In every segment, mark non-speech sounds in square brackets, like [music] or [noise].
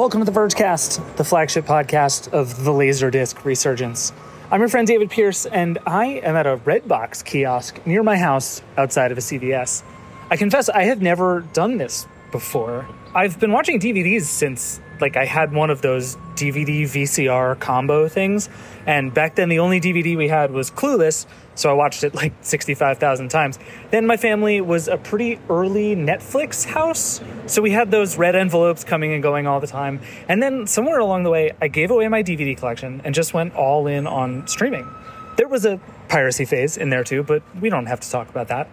Welcome to the Vergecast, the flagship podcast of the Laserdisc resurgence. I'm your friend David Pierce, and I am at a Redbox kiosk near my house outside of a CVS. I confess I have never done this before. I've been watching DVDs since like I had one of those DVD VCR combo things, and back then the only DVD we had was Clueless, so I watched it like 65,000 times. Then my family was a pretty early Netflix house, so we had those red envelopes coming and going all the time. And then somewhere along the way, I gave away my DVD collection and just went all in on streaming. There was a piracy phase in there too, but we don't have to talk about that.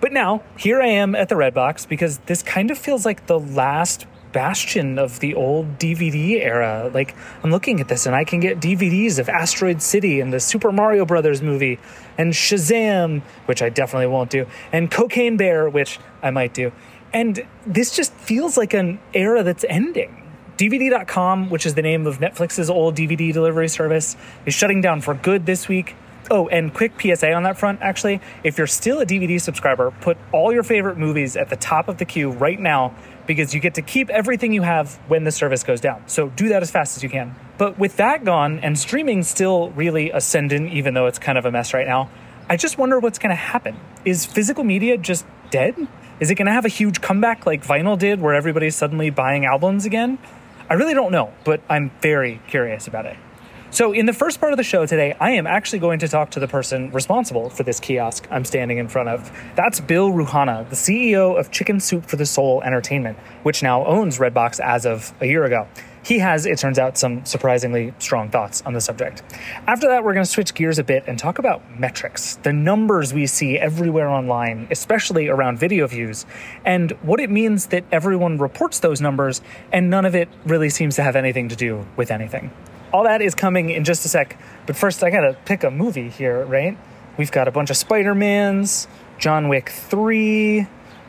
But now, here I am at the Redbox because this kind of feels like the last bastion of the old DVD era. Like, I'm looking at this and I can get DVDs of Asteroid City and the Super Mario Brothers movie and Shazam, which I definitely won't do, and Cocaine Bear, which I might do. And this just feels like an era that's ending. DVD.com, which is the name of Netflix's old DVD delivery service, is shutting down for good this week. Oh, and quick PSA on that front actually. If you're still a DVD subscriber, put all your favorite movies at the top of the queue right now because you get to keep everything you have when the service goes down. So do that as fast as you can. But with that gone and streaming still really ascendant, even though it's kind of a mess right now, I just wonder what's going to happen. Is physical media just dead? Is it going to have a huge comeback like vinyl did, where everybody's suddenly buying albums again? I really don't know, but I'm very curious about it. So, in the first part of the show today, I am actually going to talk to the person responsible for this kiosk I'm standing in front of. That's Bill Rouhana, the CEO of Chicken Soup for the Soul Entertainment, which now owns Redbox as of a year ago. He has, it turns out, some surprisingly strong thoughts on the subject. After that, we're going to switch gears a bit and talk about metrics, the numbers we see everywhere online, especially around video views, and what it means that everyone reports those numbers and none of it really seems to have anything to do with anything. All that is coming in just a sec, but first I gotta pick a movie here, right? We've got a bunch of Spider-Mans, John Wick 3,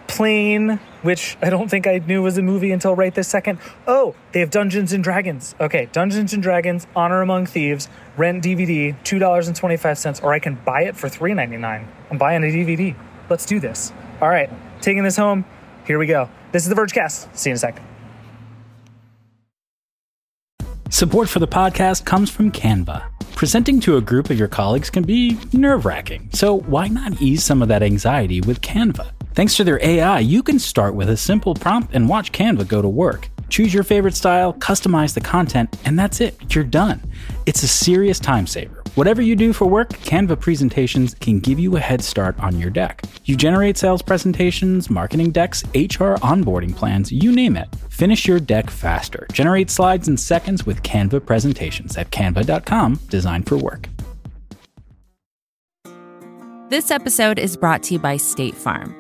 Plane, which I don't think I knew was a movie until right this second. Oh, they have Dungeons and Dragons. Okay, Dungeons and Dragons, Honor Among Thieves, rent DVD, $2.25, or I can buy it for $3.99. I'm buying a DVD. Let's do this. All right, taking this home. Here we go. This is the Vergecast. See you in a sec. Support for the podcast comes from Canva. Presenting to a group of your colleagues can be nerve wracking, so why not ease some of that anxiety with Canva? Thanks to their AI, you can start with a simple prompt and watch Canva go to work. Choose your favorite style, customize the content, and that's it. You're done. It's a serious time saver. Whatever you do for work, Canva presentations can give you a head start on your deck. You generate sales presentations, marketing decks, HR onboarding plans, you name it. Finish your deck faster. Generate slides in seconds with Canva presentations at canva.com, designed for work. This episode is brought to you by State Farm.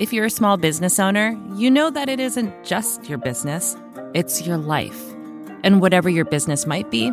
If you're a small business owner, you know that it isn't just your business, it's your life. And whatever your business might be,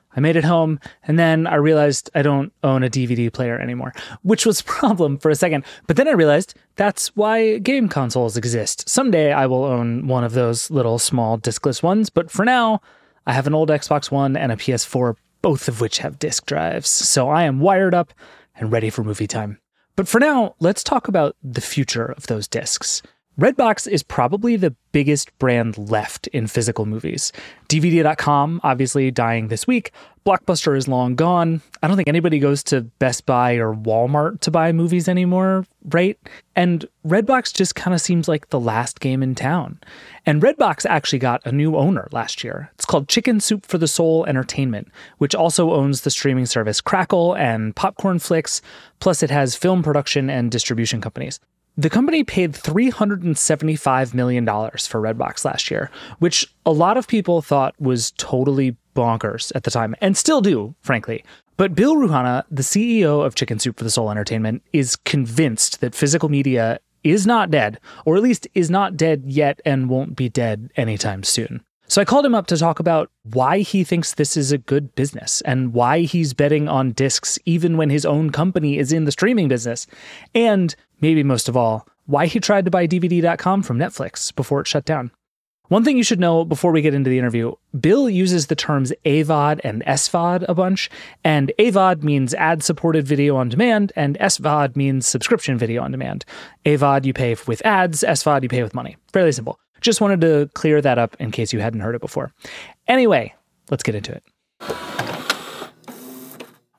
I made it home, and then I realized I don't own a DVD player anymore, which was a problem for a second. But then I realized that's why game consoles exist. Someday I will own one of those little small discless ones, but for now, I have an old Xbox One and a PS4, both of which have disk drives. So I am wired up and ready for movie time. But for now, let's talk about the future of those discs. Redbox is probably the biggest brand left in physical movies. DVD.com, obviously dying this week. Blockbuster is long gone. I don't think anybody goes to Best Buy or Walmart to buy movies anymore, right? And Redbox just kind of seems like the last game in town. And Redbox actually got a new owner last year. It's called Chicken Soup for the Soul Entertainment, which also owns the streaming service Crackle and Popcornflix, plus it has film production and distribution companies. The company paid $375 million for Redbox last year, which a lot of people thought was totally bonkers at the time, and still do, frankly. But Bill Rouhana, the CEO of Chicken Soup for the Soul Entertainment, is convinced that physical media is not dead, or at least is not dead yet and won't be dead anytime soon. So I called him up to talk about why he thinks this is a good business and why he's betting on discs even when his own company is in the streaming business. And maybe most of all, why he tried to buy DVD.com from Netflix before it shut down. One thing you should know before we get into the interview Bill uses the terms AVOD and SVOD a bunch, and AVOD means ad supported video on demand, and SVOD means subscription video on demand. AVOD you pay with ads, SVOD you pay with money. Fairly simple. Just wanted to clear that up in case you hadn't heard it before. Anyway, let's get into it.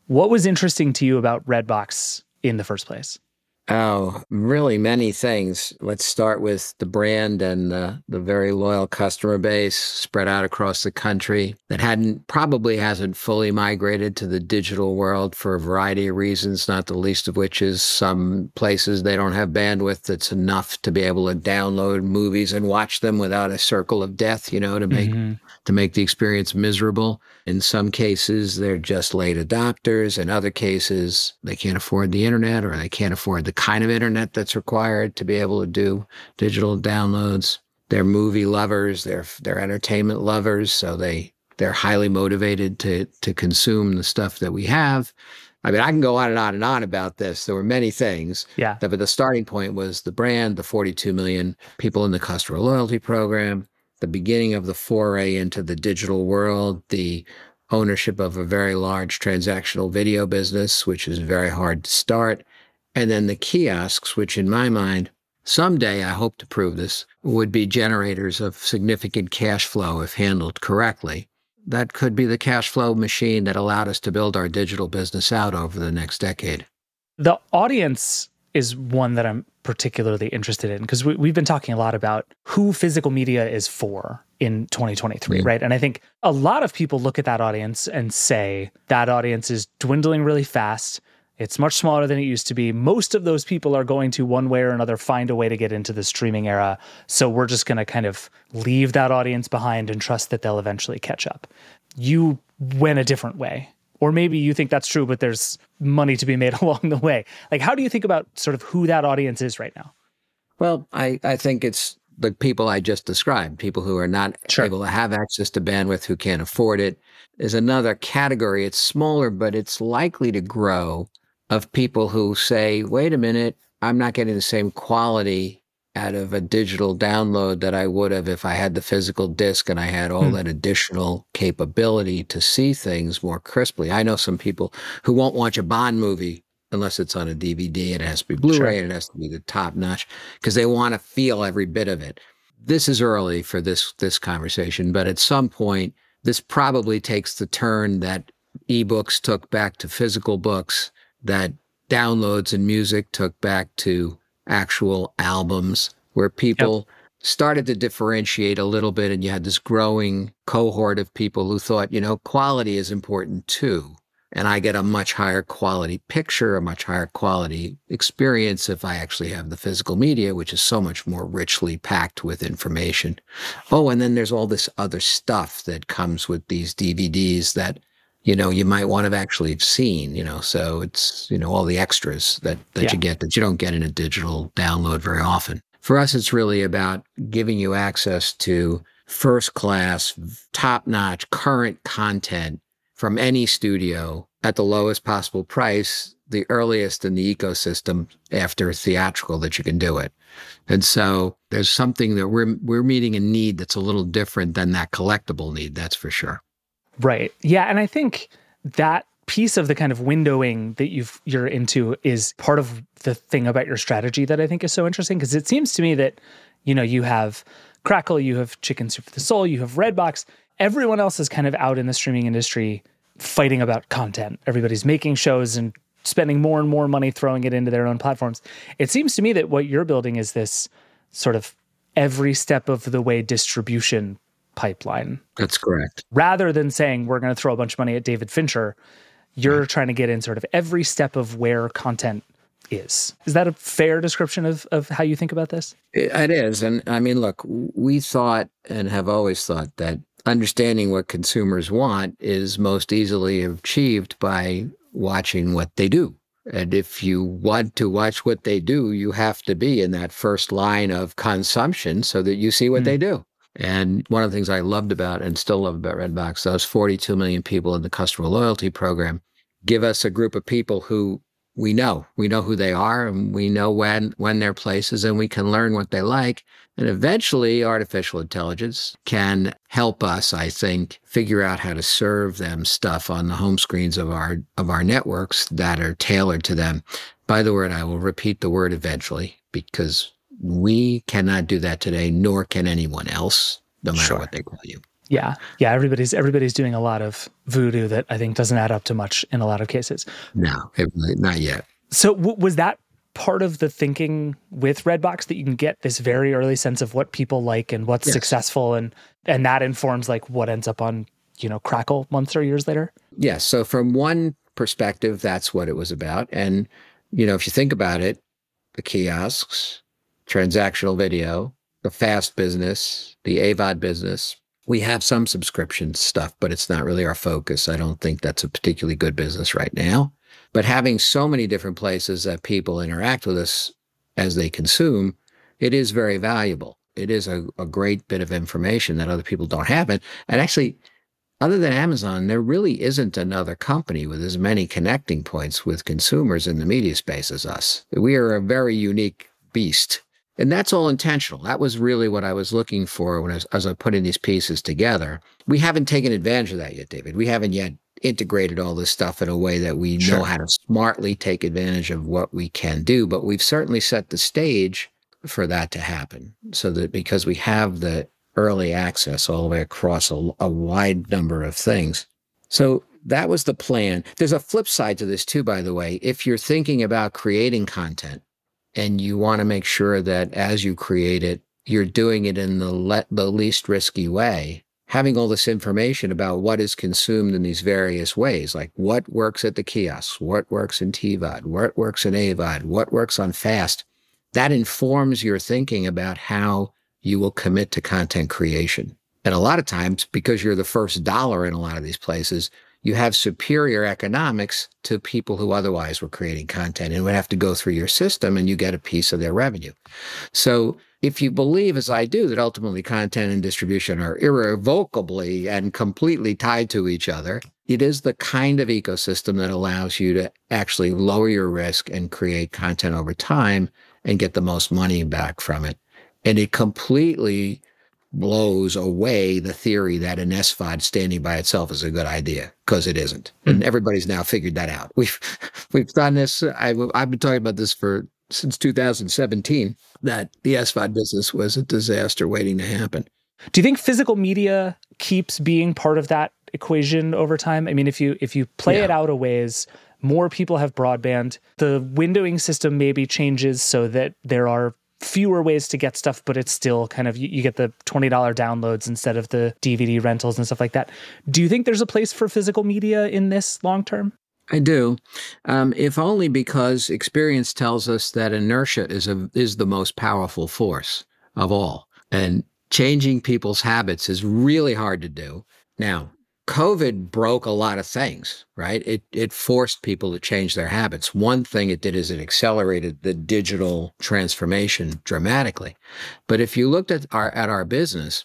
What was interesting to you about Redbox in the first place? Oh, really many things. Let's start with the brand and uh, the very loyal customer base spread out across the country that hadn't probably hasn't fully migrated to the digital world for a variety of reasons, not the least of which is some places they don't have bandwidth that's enough to be able to download movies and watch them without a circle of death, you know, to make mm-hmm. to make the experience miserable. In some cases, they're just late adopters. In other cases, they can't afford the internet or they can't afford the kind of internet that's required to be able to do digital downloads. They're movie lovers, they're they're entertainment lovers, so they they're highly motivated to to consume the stuff that we have. I mean, I can go on and on and on about this. There were many things. Yeah. But the starting point was the brand, the 42 million people in the customer loyalty program, the beginning of the foray into the digital world, the ownership of a very large transactional video business, which is very hard to start, and then the kiosks, which in my mind, someday I hope to prove this, would be generators of significant cash flow if handled correctly. That could be the cash flow machine that allowed us to build our digital business out over the next decade. The audience is one that I'm particularly interested in because we, have been talking a lot about who physical media is for in 2023, mm. right? And I think a lot of people look at that audience and say that audience is dwindling really fast. It's much smaller than it used to be. Most of those people are going to, one way or another, find a way to get into the streaming era. So we're just going to kind of leave that audience behind and trust that they'll eventually catch up. You went a different way or maybe you think that's true, but there's money to be made [laughs] along the way. Like, how do you think about sort of who that audience is right now? Well, I, I think it's the people I just described, people who are not sure. able to have access to bandwidth, who can't afford it. Is another category. It's smaller, but it's likely to grow of people who say, wait a minute, I'm not getting the same quality out of a digital download that I would have if I had the physical disc and I had all mm. that additional capability to see things more crisply. I know some people who won't watch a Bond movie unless it's on a DVD. It has to be Blu-ray sure. and it has to be the top notch because they want to feel every bit of it. This is early for this this conversation, but at some point, this probably takes the turn that ebooks took back to physical books, that downloads and music took back to actual albums where people yep. started to differentiate a little bit and you had this growing cohort of people who thought, you know, quality is important too. And I get a much higher quality picture, a much higher quality experience if I actually have the physical media, which is so much more richly packed with information. Oh, and then there's all this other stuff that comes with these DVDs that you know you might want to actually have seen you know so it's you know all the extras that that yeah. you get that you don't get in a digital download very often. For us it's really about giving you access to first class top notch current content from any studio at the lowest possible price the earliest in the ecosystem after theatrical that you can do it. And so there's something that we're we're meeting a need that's a little different than that collectible need that's for sure Right. Yeah, and I think that piece of the kind of windowing that you've you're into is part of the thing about your strategy that I think is so interesting because it seems to me that you know you have Crackle, you have Chicken Soup for the Soul, you have Redbox. Everyone else is kind of out in the streaming industry fighting about content. Everybody's making shows and spending more and more money throwing it into their own platforms. It seems to me that what you're building is this sort of every step of the way distribution pipeline. That's correct. Rather than saying we're going to throw a bunch of money at David Fincher, you're right. trying to get in sort of every step of where content is. Is that a fair description of, of how you think about this? It is. And I mean, look, we thought and have always thought that understanding what consumers want is most easily achieved by watching what they do. And if you want to watch what they do, you have to be in that first line of consumption so that you see what mm. they do. And one of the things I loved about and still love about Redbox, those 42 million people in the customer loyalty program, give us a group of people who we know. We know who they are and we know when when they're places and we can learn what they like. And eventually artificial intelligence can help us, I think, figure out how to serve them stuff on the home screens of our of our networks that are tailored to them. By the word, I will repeat the word eventually because we cannot do that today, nor can anyone else, no matter sure. what they call you. Yeah, yeah. Everybody's everybody's doing a lot of voodoo that I think doesn't add up to much in a lot of cases. No, not yet. So w- was that part of the thinking with Redbox that you can get this very early sense of what people like and what's yes. successful, and and that informs like what ends up on you know Crackle months or years later. Yes. So from one perspective, that's what it was about, and you know if you think about it, the kiosks, transactional video, the FAST business, the AVOD business, we have some subscription stuff, but it's not really our focus. I don't think that's a particularly good business right now. But having so many different places that people interact with us as they consume, it is very valuable. It is a, a great bit of information that other people don't have. And, and actually, other than Amazon, there really isn't another company with as many connecting points with consumers in the media space as us. We are a very unique beast and that's all intentional. That was really what I was looking for when I was, as I putting these pieces together. We haven't taken advantage of that yet, David. We haven't yet integrated all this stuff in a way that we sure. know how to smartly take advantage of what we can do. But we've certainly set the stage for that to happen so that because we have the early access all the way across a, a wide number of things. So that was the plan. There's a flip side to this too, by the way. If you're thinking about creating content, and you want to make sure that as you create it, you're doing it in the le- the least risky way. Having all this information about what is consumed in these various ways, like what works at the kiosks, what works in TVOD, what works in AVOD, what works on FAST, that informs your thinking about how you will commit to content creation. And a lot of times, because you're the first dollar in a lot of these places, you have superior economics to people who otherwise were creating content and would have to go through your system and you get a piece of their revenue. So if you believe, as I do, that ultimately content and distribution are irrevocably and completely tied to each other, it is the kind of ecosystem that allows you to actually lower your risk and create content over time and get the most money back from it. And it completely blows away the theory that an SVOD standing by itself is a good idea because it isn't. Mm-hmm. And everybody's now figured that out. We've we've done this. I've, I've been talking about this for since 2017 that the SVOD business was a disaster waiting to happen. Do you think physical media keeps being part of that equation over time? I mean, if you if you play yeah. it out a ways, more people have broadband. The windowing system maybe changes so that there are fewer ways to get stuff, but it's still kind of you, you, get the twenty dollar downloads instead of the DVD rentals and stuff like that. Do you think there's a place for physical media in this long term? I do, um, if only because experience tells us that inertia is a, is the most powerful force of all, and changing people's habits is really hard to do. Now, COVID broke a lot of things, right? It it forced people to change their habits. One thing it did is it accelerated the digital transformation dramatically. But if you looked at our at our business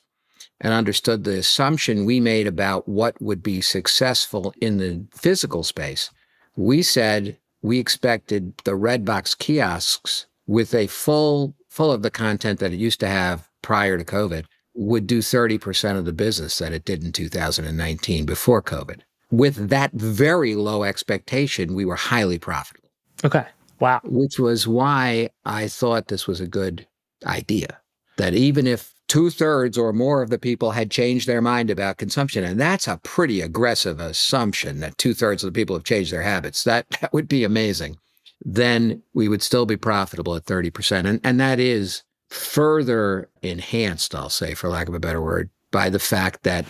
and understood the assumption we made about what would be successful in the physical space, we said we expected the Redbox kiosks with a full full of the content that it used to have prior to COVID would do 30% of the business that it did in 2019 before COVID. With that very low expectation, we were highly profitable. Okay. Wow. Which was why I thought this was a good idea. That even if two thirds or more of the people had changed their mind about consumption, and that's a pretty aggressive assumption that two thirds of the people have changed their habits, that, that would be amazing. Then we would still be profitable at 30%. And, and that is further enhanced, I'll say, for lack of a better word, by the fact that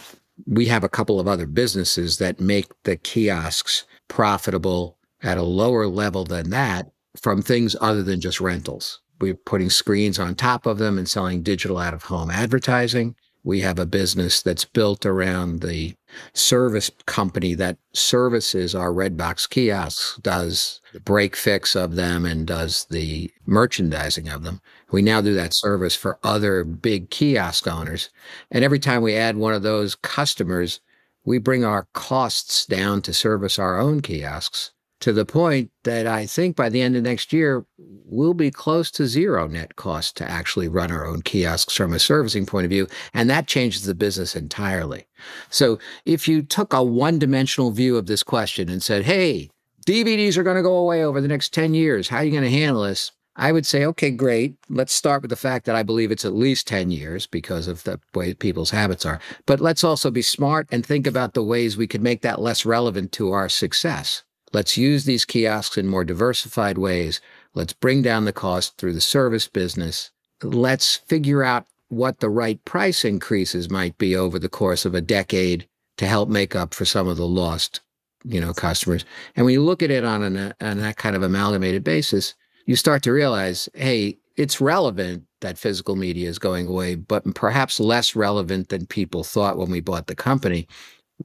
we have a couple of other businesses that make the kiosks profitable at a lower level than that from things other than just rentals. We're putting screens on top of them and selling digital out of home advertising. We have a business that's built around the service company that services our Redbox kiosks, does the break fix of them and does the merchandising of them. We now do that service for other big kiosk owners. And every time we add one of those customers, we bring our costs down to service our own kiosks to the point that I think by the end of next year, we'll be close to zero net cost to actually run our own kiosks from a servicing point of view. And that changes the business entirely. So if you took a one dimensional view of this question and said, hey, DVDs are going to go away over the next 10 years, how are you going to handle this? I would say, okay, great. Let's start with the fact that I believe it's at least 10 years because of the way people's habits are. But let's also be smart and think about the ways we could make that less relevant to our success. Let's use these kiosks in more diversified ways. Let's bring down the cost through the service business. Let's figure out what the right price increases might be over the course of a decade to help make up for some of the lost, you know, customers. And when you look at it on, an, on that kind of amalgamated basis, you start to realize, hey, it's relevant that physical media is going away, but perhaps less relevant than people thought when we bought the company,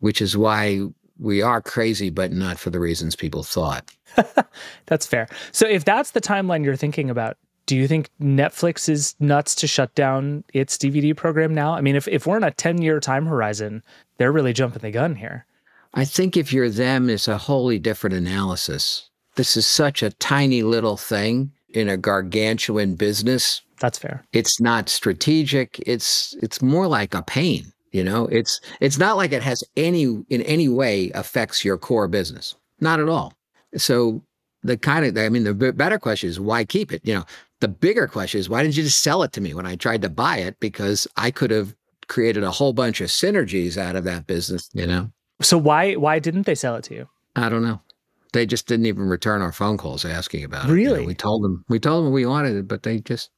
which is why we are crazy, but not for the reasons people thought. [laughs] that's fair. So if that's the timeline you're thinking about, do you think Netflix is nuts to shut down its DVD program now? I mean, if, if we're in a 10 year time horizon, they're really jumping the gun here. I think if you're them, it's a wholly different analysis. This is such a tiny little thing in a gargantuan business. That's fair. It's not strategic. It's it's more like a pain. You know, it's it's not like it has any in any way affects your core business. Not at all. So the kind of I mean, the better question is why keep it? You know, the bigger question is why didn't you just sell it to me when I tried to buy it? Because I could have created a whole bunch of synergies out of that business. You know. So why why didn't they sell it to you? I don't know. They just didn't even return our phone calls asking about it. Really? You know, we told them we told them we wanted it, but they just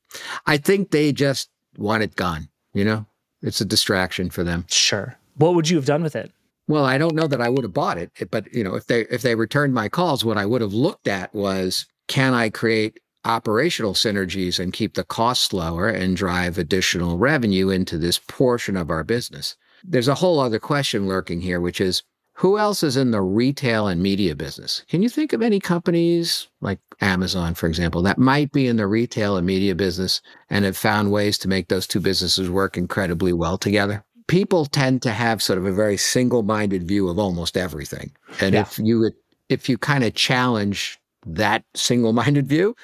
I think they just want it gone. You know, it's a distraction for them. Sure. What would you have done with it? Well, I don't know that I would have bought it, but you know, if they if they returned my calls, what I would have looked at was can I create operational synergies and keep the costs lower and drive additional revenue into this portion of our business. There's a whole other question lurking here, which is who else is in the retail and media business? Can you think of any companies like Amazon, for example, that might be in the retail and media business and have found ways to make those two businesses work incredibly well together? People tend to have sort of a very single-minded view of almost everything. And yeah. if you if you kind of challenge that single-minded view,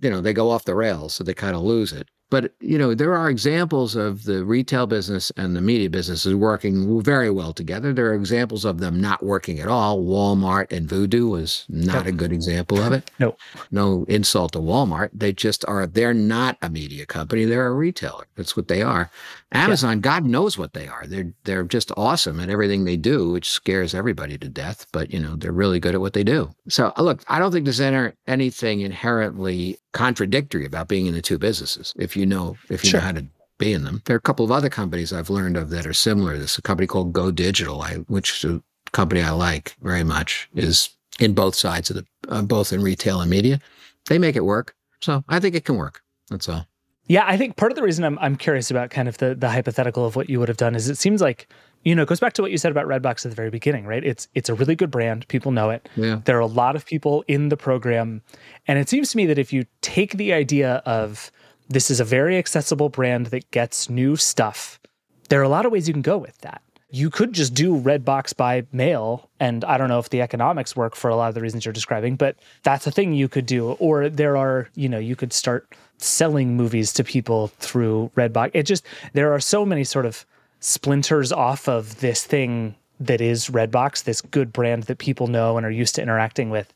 you know, they go off the rails, so they kind of lose it. But you know, there are examples of the retail business and the media businesses working very well together. There are examples of them not working at all. Walmart and Vudu was not a good example of it. no, no insult to Walmart. They just are. They're not a media company. They're a retailer. That's what they are. Amazon, yeah. God knows what they are. They're they're just awesome at everything they do, which scares everybody to death. But you know, they're really good at what they do. So uh, look, I don't think there's anything inherently contradictory about being in the two businesses. If you know, if you sure. know how to be in them, there are a couple of other companies I've learned of that are similar. There's a company called Go Digital, I, which is a company I like very much, is in both sides of the, uh, both in retail and media. They make it work. So I think it can work. That's all. Yeah, I think part of the reason I'm I'm curious about kind of the the hypothetical of what you would have done is it seems like you know, it goes back to what you said about Redbox at the very beginning, right? It's it's a really good brand. People know it. Yeah. There are a lot of people in the program. And it seems to me that if you take the idea of this is a very accessible brand that gets new stuff, there are a lot of ways you can go with that. You could just do Redbox by mail, and I don't know if the economics work for a lot of the reasons you're describing, but that's a thing you could do. Or there are, you know, you could start selling movies to people through Redbox. It just there are so many sort of splinters off of this thing that is Redbox, this good brand that people know and are used to interacting with,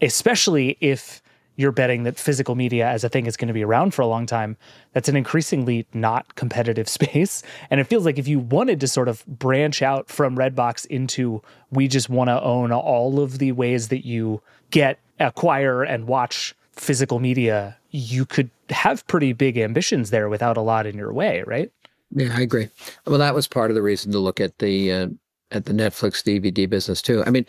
especially if you're betting that physical media as a thing is going to be around for a long time. That's an increasingly not competitive [laughs] space. And it feels like if you wanted to sort of branch out from Redbox into we just want to own all of the ways that you get, acquire, and watch physical media, you could have pretty big ambitions there without a lot in your way, right? Yeah, I agree. Well, that was part of the reason to look at the uh, at the Netflix DVD business too. I mean,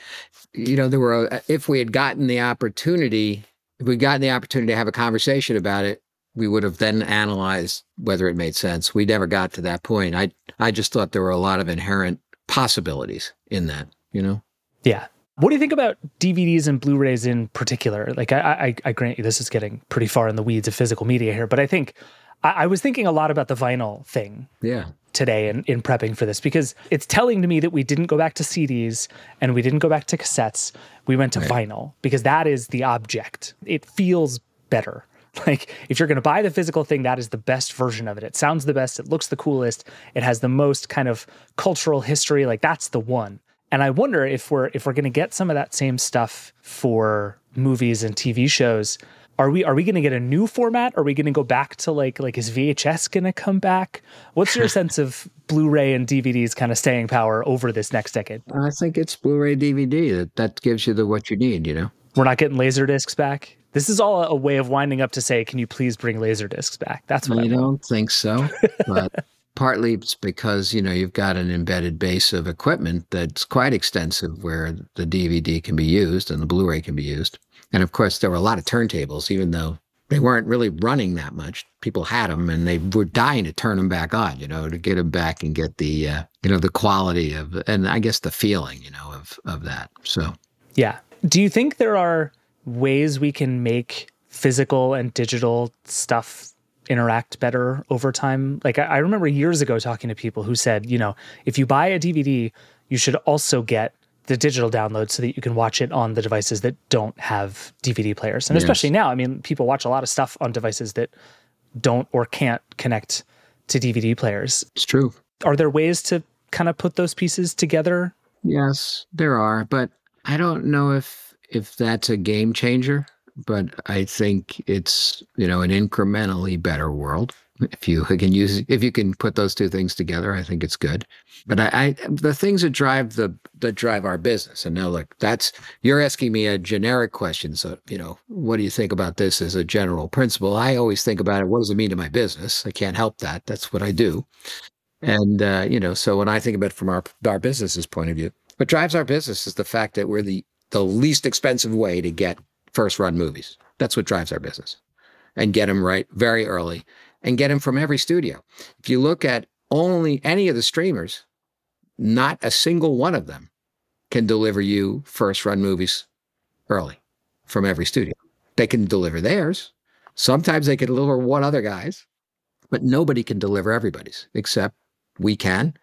you know, there were if we had gotten the opportunity, if we gotten the opportunity to have a conversation about it, we would have then analyzed whether it made sense. We never got to that point. I I just thought there were a lot of inherent possibilities in that, you know? Yeah. What do you think about DVDs and Blu-rays in particular? Like, I, I, I grant you, this is getting pretty far in the weeds of physical media here, but I think I, I was thinking a lot about the vinyl thing. Yeah. Today in, in prepping for this because it's telling to me that we didn't go back to CDs and we didn't go back to cassettes. We went to right. vinyl because that is the object. It feels better. [laughs] Like if you're going to buy the physical thing, that is the best version of it. It sounds the best. It looks the coolest. It has the most kind of cultural history. Like that's the one. And I wonder if we're if we're going to get some of that same stuff for movies and TV shows. Are we are we going to get a new format? Are we going to go back to like like is VHS going to come back? What's your [laughs] sense of Blu-ray and DVD's kind of staying power over this next decade? I think it's Blu-ray DVD that that gives you the what you need. You know, we're not getting laser discs back. This is all a way of winding up to say, can you please bring laser discs back? That's what I, I don't think so. [laughs] But partly it's because you know you've got an embedded base of equipment that's quite extensive where the dvd can be used and the blu-ray can be used and of course there were a lot of turntables even though they weren't really running that much. People had them and they were dying to turn them back on you know to get them back and get the uh, you know the quality of and i guess the feeling you know of of that so. Yeah. Do you think there are ways we can make physical and digital stuff interact better over time. Like I, I, remember years ago talking to people who said, you know, if you buy a DVD, you should also get the digital download so that you can watch it on the devices that don't have DVD players. And yes. especially now, I mean, people watch a lot of stuff on devices that don't or can't connect to DVD players. It's true. Are there ways to kind of put those pieces together? Yes, there are, but I don't know if if that's a game changer but I think it's you know an incrementally better world. If you [laughs] can use if you can put those two things together, I think it's good. But I, I the things that drive the that drive our business. And now look, that's you're asking me a generic question. So you know, what do you think about this as a general principle? I always think about it. What does it mean to my business? I can't help that. That's what I do. And uh, you know, so when I think about it from our our business's point of view, what drives our business is the fact that we're the the least expensive way to get first run movies. That's what drives our business. And get them right very early and get them from every studio. If you look at only any of the streamers, not a single one of them can deliver you first run movies early from every studio. They can deliver theirs. Sometimes they can deliver one other guy's, but nobody can deliver everybody's except we can.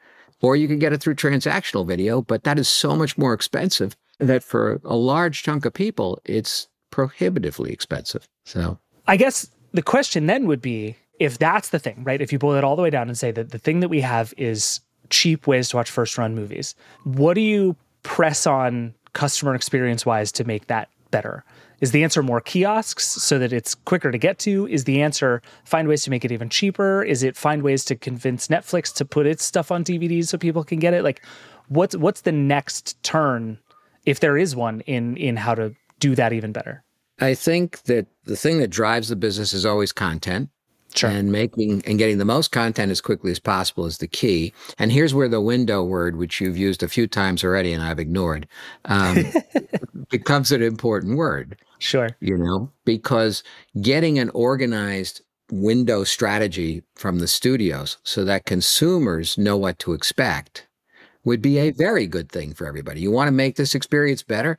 Or you can get it through transactional video, but that is so much more expensive that for a large chunk of people, it's prohibitively expensive. So I guess the question then would be if that's the thing, right? If you boil it all the way down and say that the thing that we have is cheap ways to watch first run movies, what do you press on customer experience wise to make that better? Is the answer more kiosks so that it's quicker to get to? Is the answer find ways to make it even cheaper? Is it find ways to convince Netflix to put its stuff on DVDs so people can get it? Like what's what's the next turn if there is one in in how to do that even better? I think that the thing that drives the business is always content. Sure. And making and getting the most content as quickly as possible is the key. And here's where the window word, which you've used a few times already and I've ignored, um, [laughs] becomes an important word. Sure. You know, because getting an organized window strategy from the studios so that consumers know what to expect would be a very good thing for everybody. You want to make this experience better?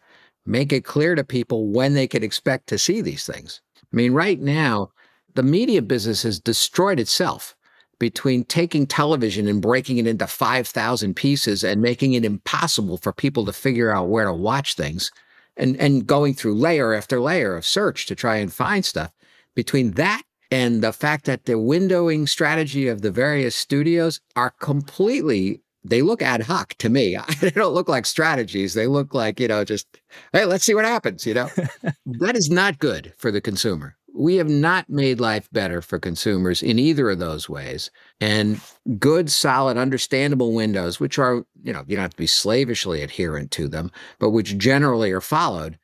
make it clear to people when they can expect to see these things. I mean, right now, the media business has destroyed itself between taking television and breaking it into 5,000 pieces and making it impossible for people to figure out where to watch things and, and going through layer after layer of search to try and find stuff. Between that and the fact that the windowing strategy of the various studios are completely they look ad hoc to me. [laughs] they don't look like strategies. They look like, you know, just, hey, let's see what happens, you know? [laughs] that is not good for the consumer. We have not made life better for consumers in either of those ways. And good, solid, understandable windows, which are, you know, you don't have to be slavishly adherent to them, but which generally are followed,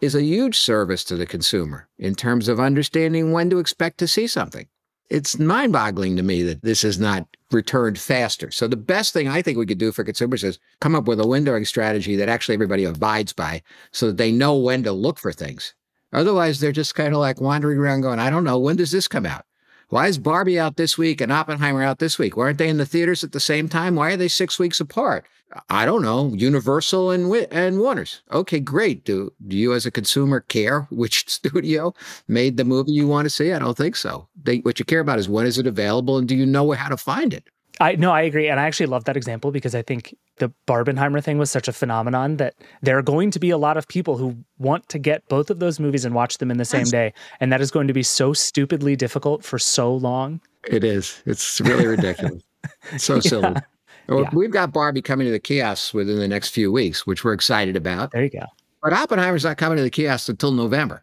is a huge service to the consumer in terms of understanding when to expect to see something it's mind boggling to me that this is not returned faster. So the best thing I think we could do for consumers is come up with a windowing strategy that actually everybody abides by so that they know when to look for things. Otherwise, they're just kind of like wandering around going, I don't know, when does this come out? Why is Barbie out this week and Oppenheimer out this week? Why aren't they in the theaters at the same time? Why are they six weeks apart? I don't know. Universal and and Warner's. Okay, great. Do do you as a consumer care which [laughs] studio made the movie you want to see? I don't think so. They, what you care about is when is it available and do you know how to find it? I no, I agree, and I actually love that example because I think the Barbenheimer thing was such a phenomenon that there are going to be a lot of people who want to get both of those movies and watch them in the same day, and that is going to be so stupidly difficult for so long. It is. It's really ridiculous. [laughs] so silly. Yeah. Well, yeah. We've got Barbie coming to the kiosks within the next few weeks, which we're excited about. There you go. But Oppenheimer's not coming to the kiosks until November,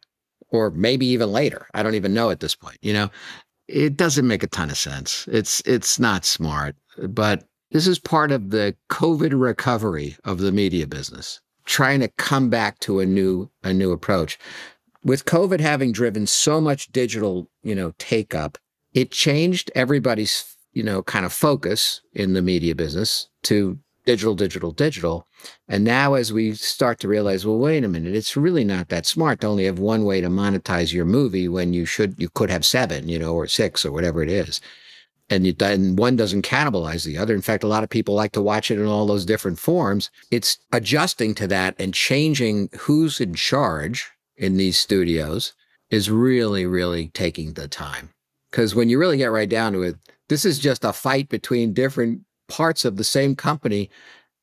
or maybe even later. I don't even know at this point. You know, it doesn't make a ton of sense. It's it's not smart, but this is part of the COVID recovery of the media business, trying to come back to a new a new approach. With COVID having driven so much digital, you know, take up, it changed everybody's, you know, kind of focus in the media business to digital, digital, digital. And now, as we start to realize, well, wait a minute, it's really not that smart to only have one way to monetize your movie when you should, you could have seven, you know, or six or whatever it is. And, you, and one doesn't cannibalize the other. In fact, a lot of people like to watch it in all those different forms. It's adjusting to that and changing who's in charge in these studios is really, really taking the time. Because when you really get right down to it, this is just a fight between different parts of the same company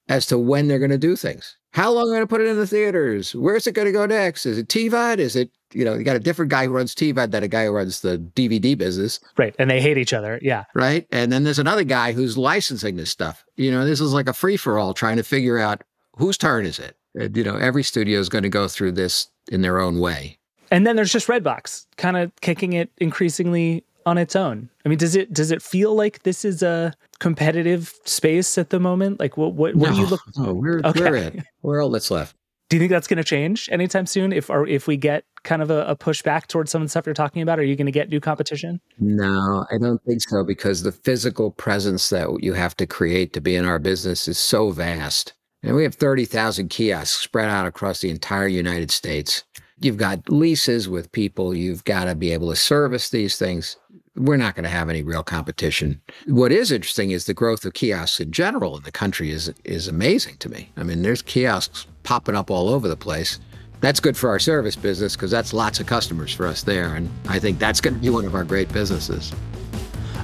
as to when they're going to do things. How long are they going to put it in the theaters? Where's it going to go next? Is it TVOD? Is it, you know, you got a different guy who runs TVOD than a guy who runs the DVD business. Right. And they hate each other. Yeah. Right. And then there's another guy who's licensing this stuff. You know, this is like a free for all trying to figure out whose turn is it? You know, every studio is going to go through this in their own way. And then there's just Redbox kind of kicking it increasingly on its own. I mean, does it does it feel like this is a competitive space at the moment? Like, what what, what no, do you look? No, we're okay. we're it. We're all that's left. Do you think that's going to change anytime soon? If or if we get kind of a, a pushback towards some of the stuff you're talking about, are you going to get new competition? No, I don't think so because the physical presence that you have to create to be in our business is so vast. And we have 30,000 kiosks spread out across the entire United States. You've got leases with people. You've got to be able to service these things we're not going to have any real competition. What is interesting is the growth of kiosks in general in the country is is amazing to me. I mean, there's kiosks popping up all over the place. That's good for our service business because that's lots of customers for us there, and I think that's going to be one of our great businesses.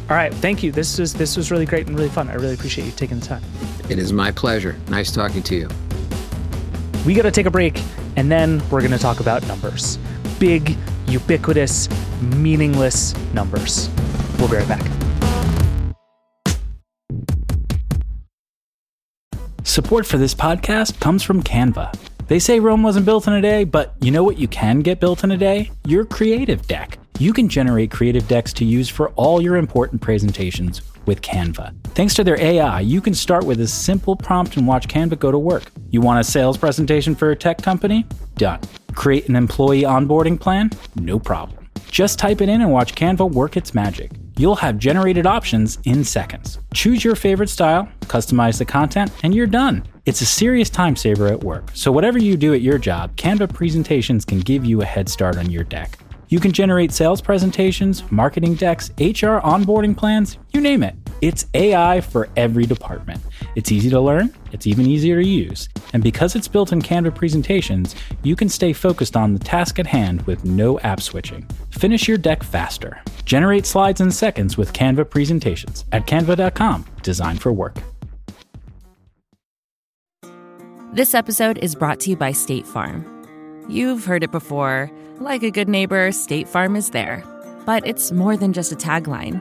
All right, thank you. This was this was really great and really fun. I really appreciate you taking the time. It is my pleasure. Nice talking to you. We got to take a break, and then we're going to talk about numbers. Big ubiquitous, meaningless numbers. We'll be right back. Support for this podcast comes from Canva. They say Rome wasn't built in a day, but you know what you can get built in a day? Your creative deck. You can generate creative decks to use for all your important presentations with Canva. Thanks to their AI, you can start with a simple prompt and watch Canva go to work. You want a sales presentation for a tech company? Done. Create an employee onboarding plan? No problem. Just type it in and watch Canva work its magic. You'll have generated options in seconds. Choose your favorite style, customize the content, and you're done. It's a serious time saver at work, so whatever you do at your job, Canva presentations can give you a head start on your deck. You can generate sales presentations, marketing decks, HR onboarding plans, you name it. It's AI for every department. It's easy to learn, it's even easier to use. And because it's built in Canva presentations, you can stay focused on the task at hand with no app switching. Finish your deck faster. Generate slides in seconds with Canva presentations at canva.com, designed for work. This episode is brought to you by State Farm. You've heard it before. Like a good neighbor, State Farm is there. But it's more than just a tagline,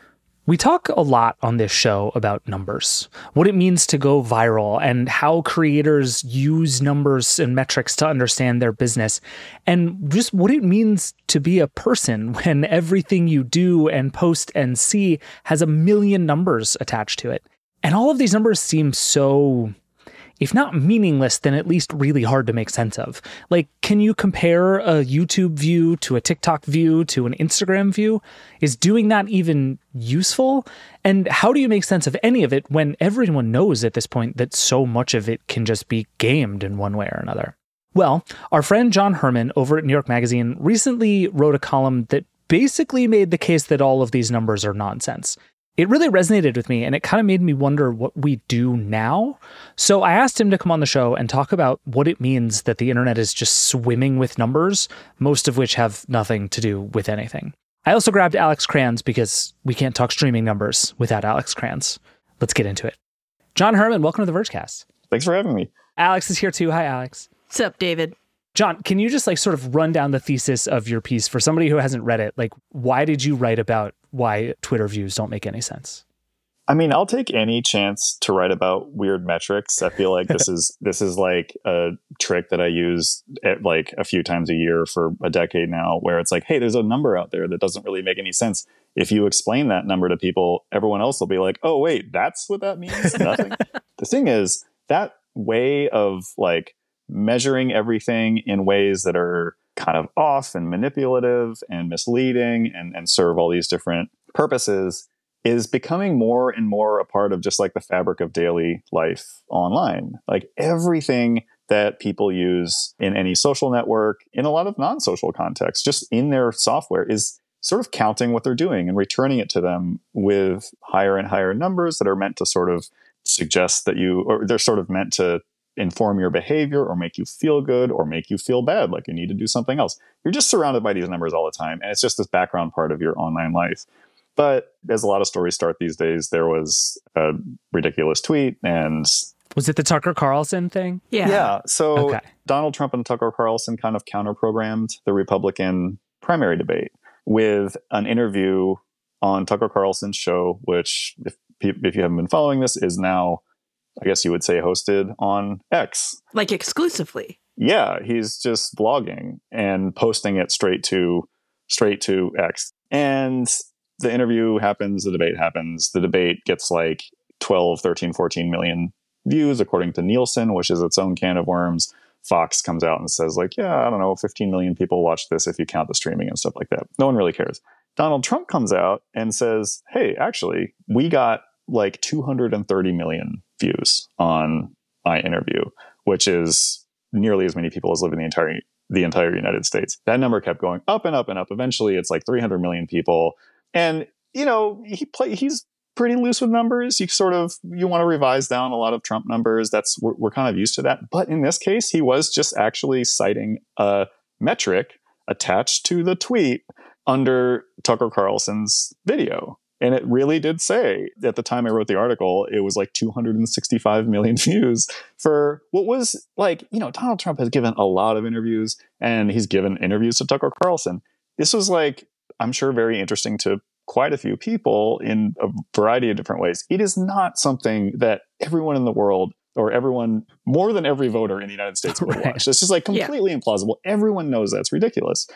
We talk a lot on this show about numbers, what it means to go viral, and how creators use numbers and metrics to understand their business, and just what it means to be a person [laughs] when everything you do and post and see has a million numbers attached to it. And all of these numbers seem so if not meaningless, then at least really hard to make sense of. Like, can you compare a YouTube view to a TikTok view to an Instagram view? Is doing that even useful? And how do you make sense of any of it when everyone knows at this point that so much of it can just be gamed in one way or another? Well, our friend John Herrman over at New York Magazine recently wrote a column that basically made the case that all of these numbers are nonsense it really resonated with me and it kind of made me wonder what we do now. So I asked him to come on the show and talk about what it means that the internet is just swimming with numbers, most of which have nothing to do with anything. I also grabbed Alex Cranz because we can't talk streaming numbers without Alex Cranz. Let's get into it. John Herrman, welcome to the Vergecast. Thanks for having me. Alex is here too. Hi, Alex. What's up, David? John, can you just like sort of run down the thesis of your piece for somebody who hasn't read it? Like, why did you write about why Twitter views don't make any sense? I mean, I'll take any chance to write about weird metrics. I feel like this [laughs] is this is like a trick that I use at like a few times a year for a decade now, where it's like, hey, there's a number out there that doesn't really make any sense. If you explain that number to people, everyone else will be like, oh wait, that's what that means. [laughs] Nothing. the thing is that way of like measuring everything in ways that are kind of off and manipulative and misleading and, and serve all these different purposes is becoming more and more a part of just like the fabric of daily life online. Like everything that people use in any social network, in a lot of non social contexts, just in their software is sort of counting what they're doing and returning it to them with higher and higher numbers that are meant to sort of suggest that you, or they're sort of meant to inform your behavior or make you feel good or make you feel bad, like you need to do something else. You're just surrounded by these numbers all the time. And it's just this background part of your online life. But as a lot of stories start these days, there was a ridiculous tweet and was it the Tucker Carlson thing? Yeah. Yeah. So okay. Donald Trump and Tucker Carlson kind of counter programmed the Republican primary debate with an interview on Tucker Carlson's show, which, if, if you haven't been following this, is now I guess you would say hosted on X. Like exclusively. Yeah, he's just blogging and posting it straight to straight to X. And the interview happens, the debate happens. The debate gets like 12, 13, 14 million views according to Nielsen, which is its own can of worms. Fox comes out and says like, yeah, I don't know, 15 million people watch this if you count the streaming and stuff like that. No one really cares. Donald Trump comes out and says, hey, actually, we got like 230 million views on my interview, which is nearly as many people as live in the entire the entire United States. That number kept going up and up and up. Eventually, it's like 300 million people, and you know he play he's pretty loose with numbers. You sort of you want to revise down a lot of Trump numbers. That's we're, we're kind of used to that. But in this case, he was just actually citing a metric attached to the tweet under Tucker Carlson's video. And it really did say at the time I wrote the article, it was like 265 million [laughs] views for what was like, you know, Donald Trump has given a lot of interviews and he's given interviews to Tucker Carlson. This was like, I'm sure, very interesting to quite a few people in a variety of different ways. It is not something that everyone in the world or everyone, more than every voter in the United States would right. watch. This is like completely yeah. implausible. Everyone knows that's ridiculous.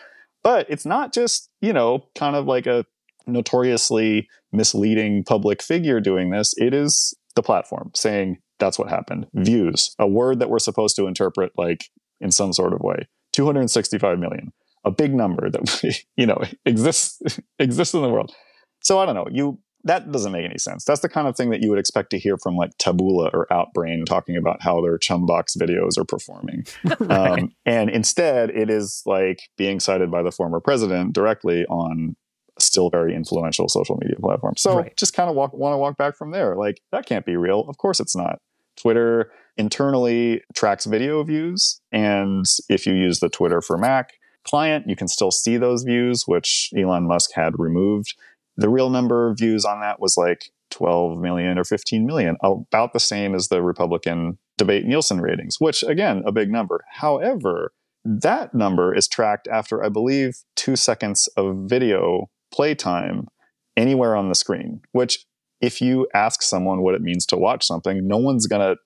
But it's not just, you know, kind of like a notoriously misleading public figure doing this. It is the platform saying that's what happened. Views, a word that we're supposed to interpret like in some sort of way. 265 million, a big number that [laughs] you know exists [laughs] exists in the world. So I don't know. You that doesn't make any sense. That's the kind of thing that you would expect to hear from like Taboola or Outbrain talking about how their Chumbox videos are performing. right. [laughs] um, and instead, it is like being cited by the former president directly on still very influential social media platform. So right. just kind of walk, want to walk back from there. Like that can't be real. Of course it's not. Twitter internally tracks video views. And if you use the Twitter for Mac client, you can still see those views, which Elon Musk had removed. The real number of views on that was like 12 million or 15 million, about the same as the Republican debate Nielsen ratings, which again, a big number. However, that number is tracked after, I believe, two seconds of video playtime anywhere on the screen, which if you ask someone what it means to watch something, no one's going to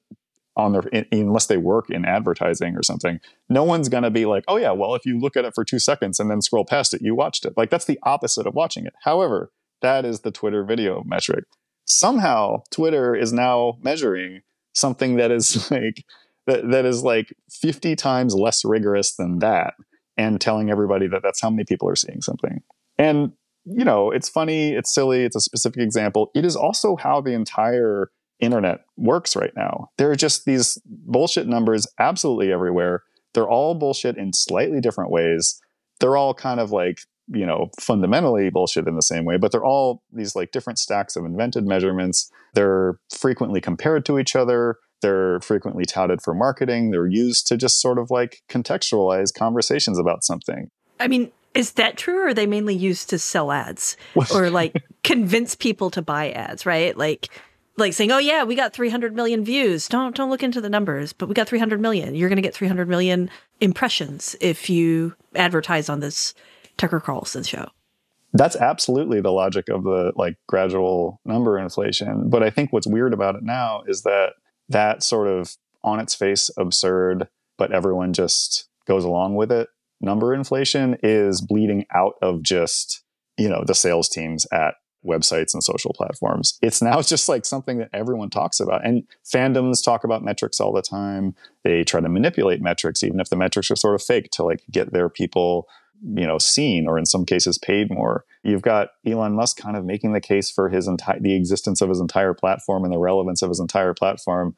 on their in, unless they work in advertising or something no one's going to be like oh yeah well if you look at it for 2 seconds and then scroll past it you watched it. Like that's the opposite of watching it. However that is the twitter video metric. Somehow twitter is now measuring something that is [laughs] like that, that is like 50 times less rigorous than that and telling everybody that that's how many people are seeing something. And you know it's funny it's silly it's a specific example it is also how the entire internet works right now. There are just these bullshit numbers absolutely everywhere. They're all bullshit in slightly different ways. They're all kind of like, you know, fundamentally bullshit in the same way, but they're all these like different stacks of invented measurements. They're frequently compared to each other. They're frequently touted for marketing. They're used to just sort of like contextualize conversations about something. I mean, is that true or are they mainly used to sell ads or like [laughs] convince people to buy ads, right? Like like saying, "Oh yeah, we got 300 million views." Don't don't look into the numbers, but we got 300 million. You're going to get 300 million impressions if you advertise on this Tucker Carlson show. That's absolutely the logic of the like gradual number inflation, but I think what's weird about it now is that that sort of on its face absurd, but everyone just goes along with it. Number inflation is bleeding out of just, you know, the sales teams at websites and social platforms. It's now [laughs] just like something that everyone talks about. And fandoms talk about metrics all the time. They try to manipulate metrics, even if the metrics are sort of fake to like get their people, you know, seen or in some cases paid more. You've got Elon Musk kind of making the case for his entire the existence of his entire platform and the relevance of his entire platform.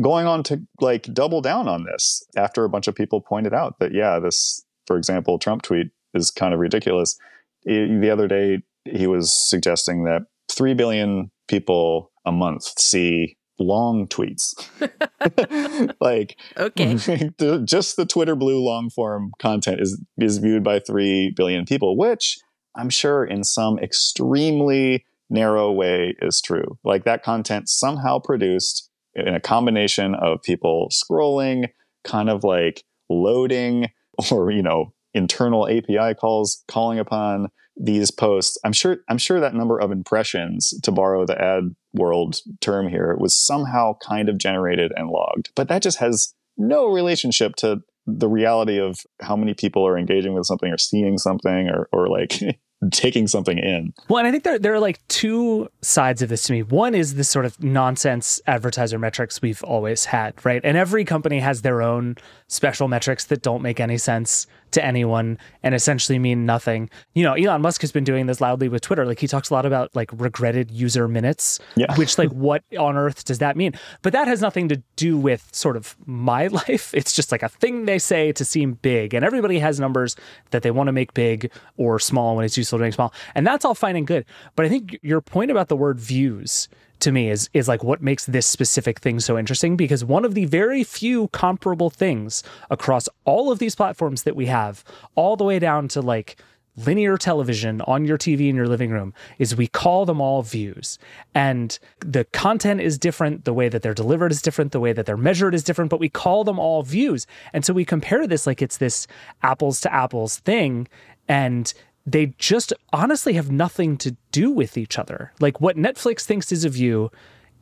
Going on to like double down on this after a bunch of people pointed out that, yeah, this, for example, Trump tweet is kind of ridiculous. The other day, he was suggesting that 3 billion people a month see long tweets. [laughs] [laughs] like okay. [laughs] just the Twitter blue long form content is is viewed by 3 billion people, which I'm sure in some extremely narrow way is true. Like that content somehow produced in a combination of people scrolling, kind of like loading [laughs] or you know internal API calls calling upon these posts i'm sure i'm sure that number of impressions to borrow the ad world term here was somehow kind of generated and logged. But that just has no relationship to the reality of how many people are engaging with something or seeing something or, or like [laughs] taking something in. Well, and I think there, there are like two sides of this to me. One is this sort of nonsense advertiser metrics we've always had, right? And every company has their own special metrics that don't make any sense to anyone and essentially mean nothing. You know, Elon Musk has been doing this loudly with Twitter. Like he talks a lot about like regretted user minutes, yeah. which like what on earth does that mean? But that has nothing to do with sort of my [laughs] life. It's just like a thing they say to seem big. And everybody has numbers that they want to make big or small when it's useful to make small. And that's all fine and good. But I think your point about the word views to me is is like what makes this specific thing so interesting because one of the very few comparable things across all of these platforms that we have all the way down to like linear television on your TV in your living room is we call them all views. And the content is different, the way that they're delivered is different, the way that they're measured is different, but we call them all views. And so we compare this like it's this apples to apples thing. And they just honestly have nothing to do with each other. Like what Netflix thinks is a view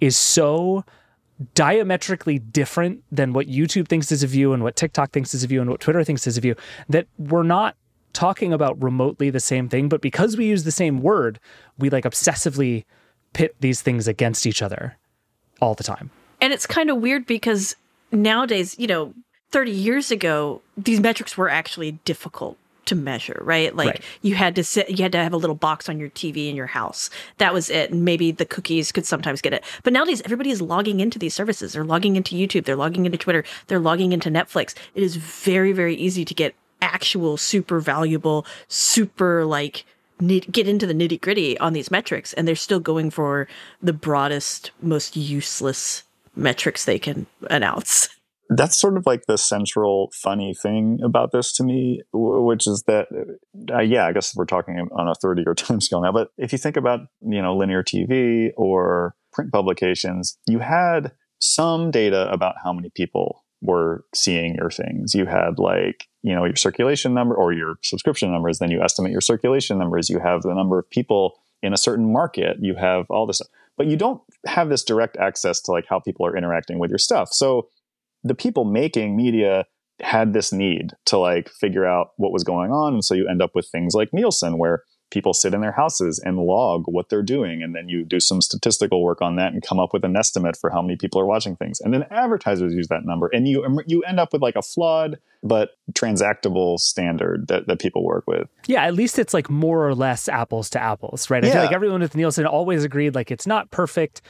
is so diametrically different than what YouTube thinks is a view and what TikTok thinks is a view and what Twitter thinks is a view that we're not talking about remotely the same thing, but because we use the same word, we like obsessively pit these things against each other all the time. And it's kind of weird because nowadays, you know, 30 years ago, these metrics were actually difficult to measure, right? Like right. you had to sit, you had to have a little box on your TV in your house. That was it. And maybe the cookies could sometimes get it. But nowadays, everybody is logging into these services. They're logging into YouTube. They're logging into Twitter. They're logging into Netflix. It is very, very easy to get actual super valuable, super like, get into the nitty gritty on these metrics. And they're still going for the broadest, most useless metrics they can announce. [laughs] that's sort of like the central funny thing about this to me, which is that, uh, yeah, I guess we're talking on a 30 year [laughs] time scale now, but if you think about, you know, linear TV or print publications, you had some data about how many people were seeing your things. You had like, you know, your circulation number or your subscription numbers, then you estimate your circulation numbers. You have the number of people in a certain market, you have all this stuff. But you don't have this direct access to like how people are interacting with your stuff. So the people making media had this need to like figure out what was going on. And so you end up with things like Nielsen, where people sit in their houses and log what they're doing and then you do some statistical work on that and come up with an estimate for how many people are watching things and then advertisers use that number and you um, you end up with like a flawed but transactable standard that, that people work with yeah at least it's like more or less apples to apples right i yeah. feel like everyone with nielsen always agreed like it's not perfect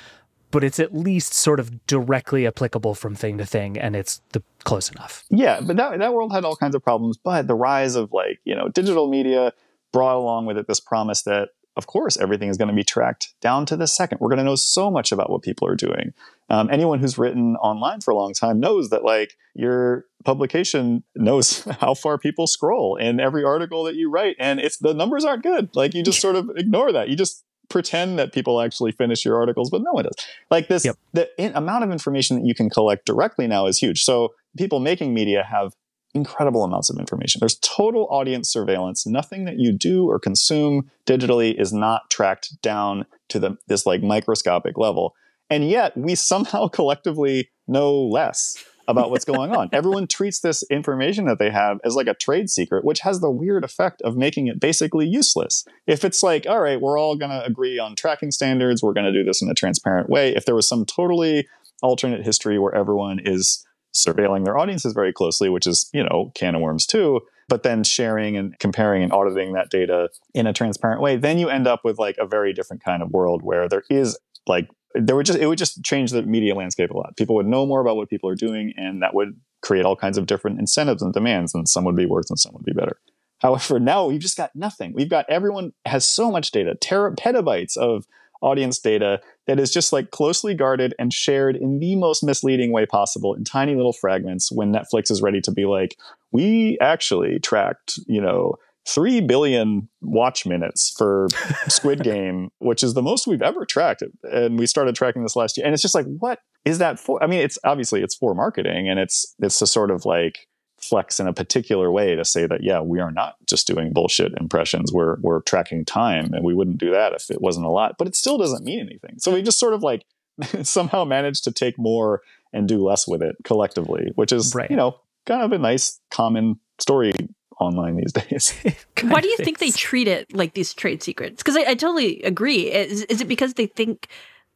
but it's at least sort of directly applicable from thing to thing and it's the close enough. Yeah but that, that world had all kinds of problems but the rise of like you know digital media brought along with it this promise that of course everything is going to be tracked down to the second. We're going to know so much about what people are doing. Um, anyone who's written online for a long time knows that like your publication knows [laughs] how far people scroll in every article that you write and it's the numbers aren't good. Like you just sort of ignore that. You just pretend that people actually finish your articles but no one does like this yep. the in, amount of information that you can collect directly now is huge so people making media have incredible amounts of information. There's total audience surveillance. Nothing that you do or consume digitally is not tracked down to the, this like microscopic level. And yet we somehow [laughs] collectively know less about what's going on. [laughs] Everyone treats this information that they have as like a trade secret, which has the weird effect of making it basically useless. If it's like, all right, we're all going to agree on tracking standards, we're going to do this in a transparent way. If there was some totally alternate history where everyone is surveilling their audiences very closely, which is, you know, can of worms too, but then sharing and comparing and auditing that data in a transparent way, then you end up with like a very different kind of world where there is like there would just it would just change the media landscape a lot. People would know more about what people are doing and that would create all kinds of different incentives and demands and some would be worse and some would be better. However, [laughs] now we've just got nothing. We've got everyone has so much data, tera, petabytes of audience data that is just like closely guarded and shared in the most misleading way possible in tiny little fragments when Netflix is ready to be like, we actually tracked, you know, 3 billion watch minutes for [laughs] Squid Game, which is the most we've ever tracked. And we started tracking this last year. And it's just like, what is that for? I mean, it's obviously it's for marketing and it's it's a sort of like flex in a particular way to say that yeah we are not just doing bullshit impressions we're we're tracking time and we wouldn't do that if it wasn't a lot but it still doesn't mean anything so we just sort of like [laughs] somehow managed to take more and do less with it collectively which is right. you know kind of a nice common story online these days. [laughs] Why do you think they treat it like these trade secrets? Because I, I, totally agree. Is, is it because they think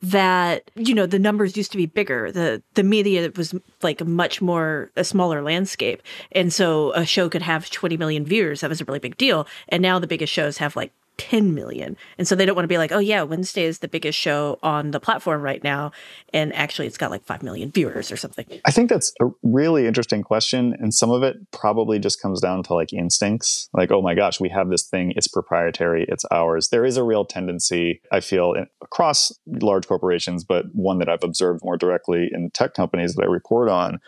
that you know the numbers used to be bigger? The the media was like a much more a smaller landscape. And so a show could have 20 million viewers. That was a really big deal. And now the biggest shows have like 10 million. And so they don't want to be like, oh, yeah, Wednesday is the biggest show on the platform right now. And actually, it's got like 5 million viewers or something. I think that's a really interesting question. And some of it probably just comes down to like instincts like, oh my gosh, we have this thing, it's proprietary, it's ours. There is a real tendency, I feel, across large corporations, but one that I've observed more directly in tech companies that I report on.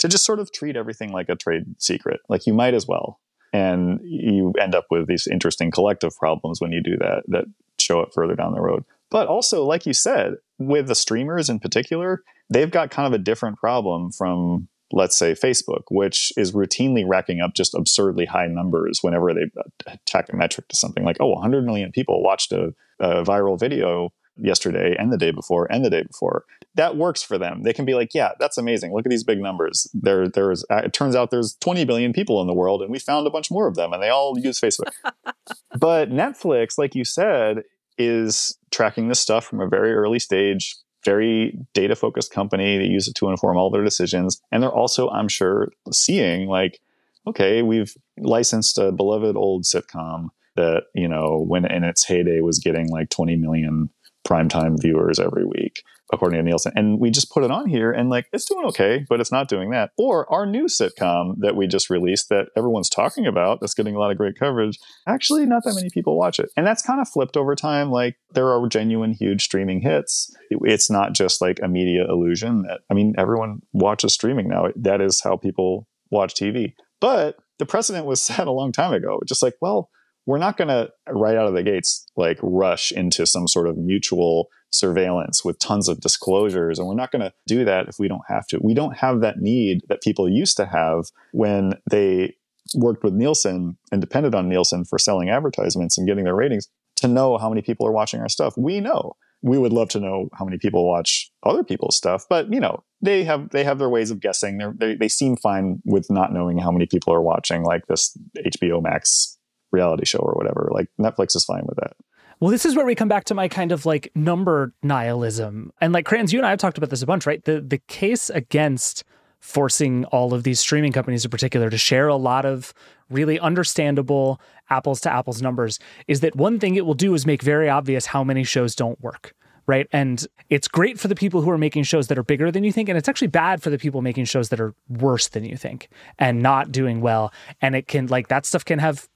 To just sort of treat everything like a trade secret. Like you might as well and you end up with these interesting collective problems when you do that that show up further down the road. But also like you said with the streamers in particular they've got kind of a different problem from let's say facebook which is routinely racking up just absurdly high numbers whenever they attack a metric to something. Like oh 100 million people watched a, a viral video yesterday and the day before and the day before. That works for them. They can be like, yeah, that's amazing. Look at these big numbers. There, there's. Uh, it turns out there's 20 billion people in the world, and we found a bunch more of them, and they all use Facebook. [laughs] but Netflix, like you said, is tracking this stuff from a very early stage. Very data focused company. They use it to inform all their decisions, and they're also, I'm sure, seeing like, okay, we've licensed a beloved old sitcom that you know when in its heyday was getting like 20 million primetime viewers every week, according to Nielsen. And we just put it on here and like it's doing okay, but it's not doing that. Or our new sitcom that we just released that everyone's talking about, that's getting a lot of great coverage, actually not that many people watch it. And that's kind of flipped over time. Like there are genuine huge streaming hits. It's not just like a media illusion that I mean everyone watches streaming now. That is how people watch TV. But the precedent was [laughs] set a long time ago. Just like, well, we're not going to right out of the gates like rush into some sort of mutual surveillance with tons of disclosures and we're not going to do that if we don't have to we don't have that need that people used to have when they worked with Nielsen and depended on Nielsen for selling advertisements and getting their ratings to know how many people are watching our stuff. We know. We would love to know how many people watch other people's stuff, but you know, they have they have their ways of guessing. They're, they they seem fine with not knowing how many people are watching like this HBO Max reality show or whatever. Like Netflix is fine with that. Well, this is where we come back to my kind of like number nihilism. And like Cranz, you and I have talked about this a bunch, right? The the case against forcing all of these streaming companies in particular to share a lot of really understandable apples to apples numbers is that one thing it will do is make very obvious how many shows don't work right? And it's great for the people who are making shows that are bigger than you think. And it's actually bad for the people making shows that are worse than you think and not doing well. And it can, like, that stuff can have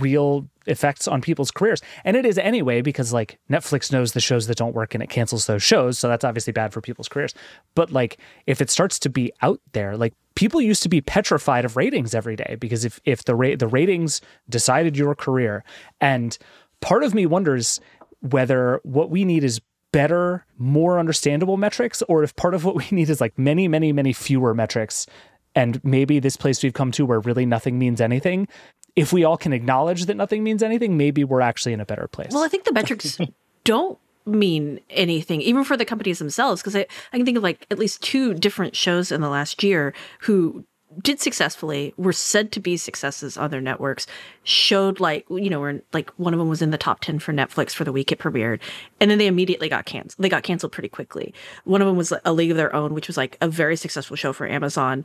real effects on people's careers. And it is anyway, because like Netflix knows the shows that don't work and it cancels those shows. So that's obviously bad for people's careers. But like if it starts to be out there, like people used to be petrified of ratings every day because if if the rate the ratings decided your career. And part of me wonders whether what we need is better, more understandable metrics, or if part of what we [laughs] need is like many, many, many fewer metrics and maybe this place we've come to where really nothing means anything if we all can acknowledge that nothing means anything, maybe we're actually in a better place. Well, I think the metrics [laughs] don't mean anything, even for the companies themselves, because I, I can think of like at least two different shows in the last year who did successfully, were said to be successes on their networks, showed like, you know, were like one of them was in the top 10 for Netflix for the week it premiered. And then they immediately got canceled. They got canceled pretty quickly. One of them was A League of Their Own, which was like a very successful show for Amazon,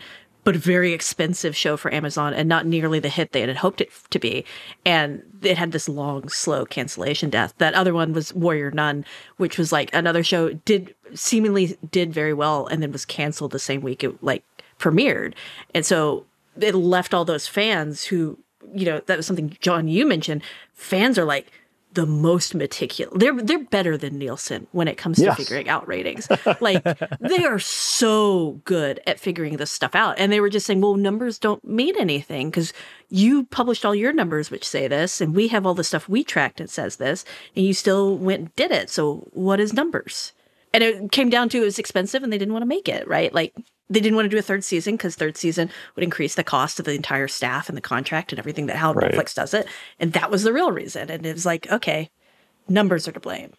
but very expensive show for Amazon and not nearly the hit they had hoped it to be. And it had this long, slow cancellation death. That other one was Warrior Nun, which was like another show did seemingly did very well and then was canceled the same week it like premiered. And so it left all those fans who, you know, that was something John you mentioned. Fans are like, the most meticulous. They're they're better than Nielsen when it comes to yes. figuring out ratings. Like [laughs] they are so good at figuring this stuff out. And they were just saying, well, numbers don't mean anything because you published all your numbers which say this, and we have all the stuff we tracked that says this, and you still went and did it. So what is numbers? And it came down to it was expensive and they didn't want to make it, right? Like they didn't want to do a third season because third season would increase the cost of the entire staff and the contract and everything that how right. Netflix does it. And that was the real reason. And it was like, okay, numbers are to blame.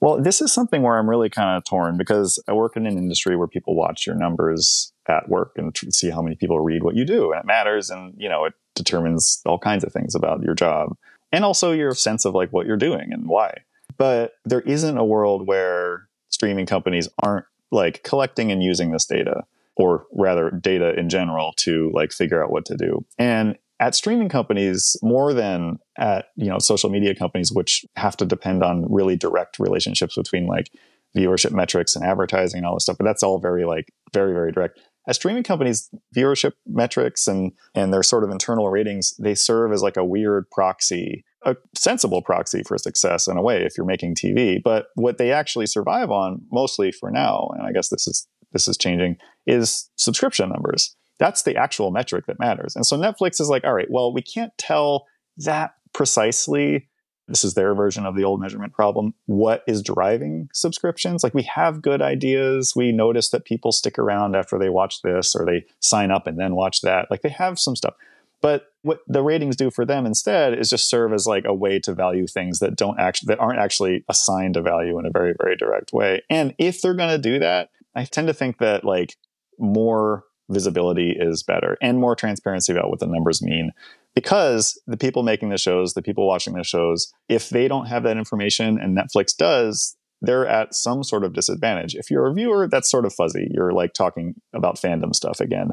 Well, this is something where I'm really kind of torn because I work in an industry where people watch your numbers at work and see how many people read what you do. And it matters. And, you know, it determines all kinds of things about your job and also your sense of like what you're doing and why. But there isn't a world where streaming companies aren't like collecting and using this data or rather data in general to like figure out what to do. And at streaming companies more than at you know social media companies which have to depend on really direct relationships between like viewership metrics and advertising and all this stuff but that's all very like very very direct at streaming companies viewership metrics and and their sort of internal ratings they serve as like a weird proxy a sensible proxy for success in a way if you're making tv but what they actually survive on mostly for now and i guess this is this is changing is subscription numbers. That's the actual metric that matters. And so Netflix is like, all right, well, we can't tell that precisely. This is their version of the old measurement problem. What is driving subscriptions? Like we have good ideas. We notice that people stick around after they watch this or they sign up and then watch that. Like they have some stuff. But what the ratings do for them instead is just serve as like a way to value things that don't actually that aren't actually assigned a value in a very very direct way. And if they're going to do that, I tend to think that like more visibility is better and more transparency about what the numbers mean because the people making the shows, the people watching the shows, if they don't have that information and Netflix does, they're at some sort of disadvantage. If you're a viewer, that's sort of fuzzy. You're like talking about fandom stuff again.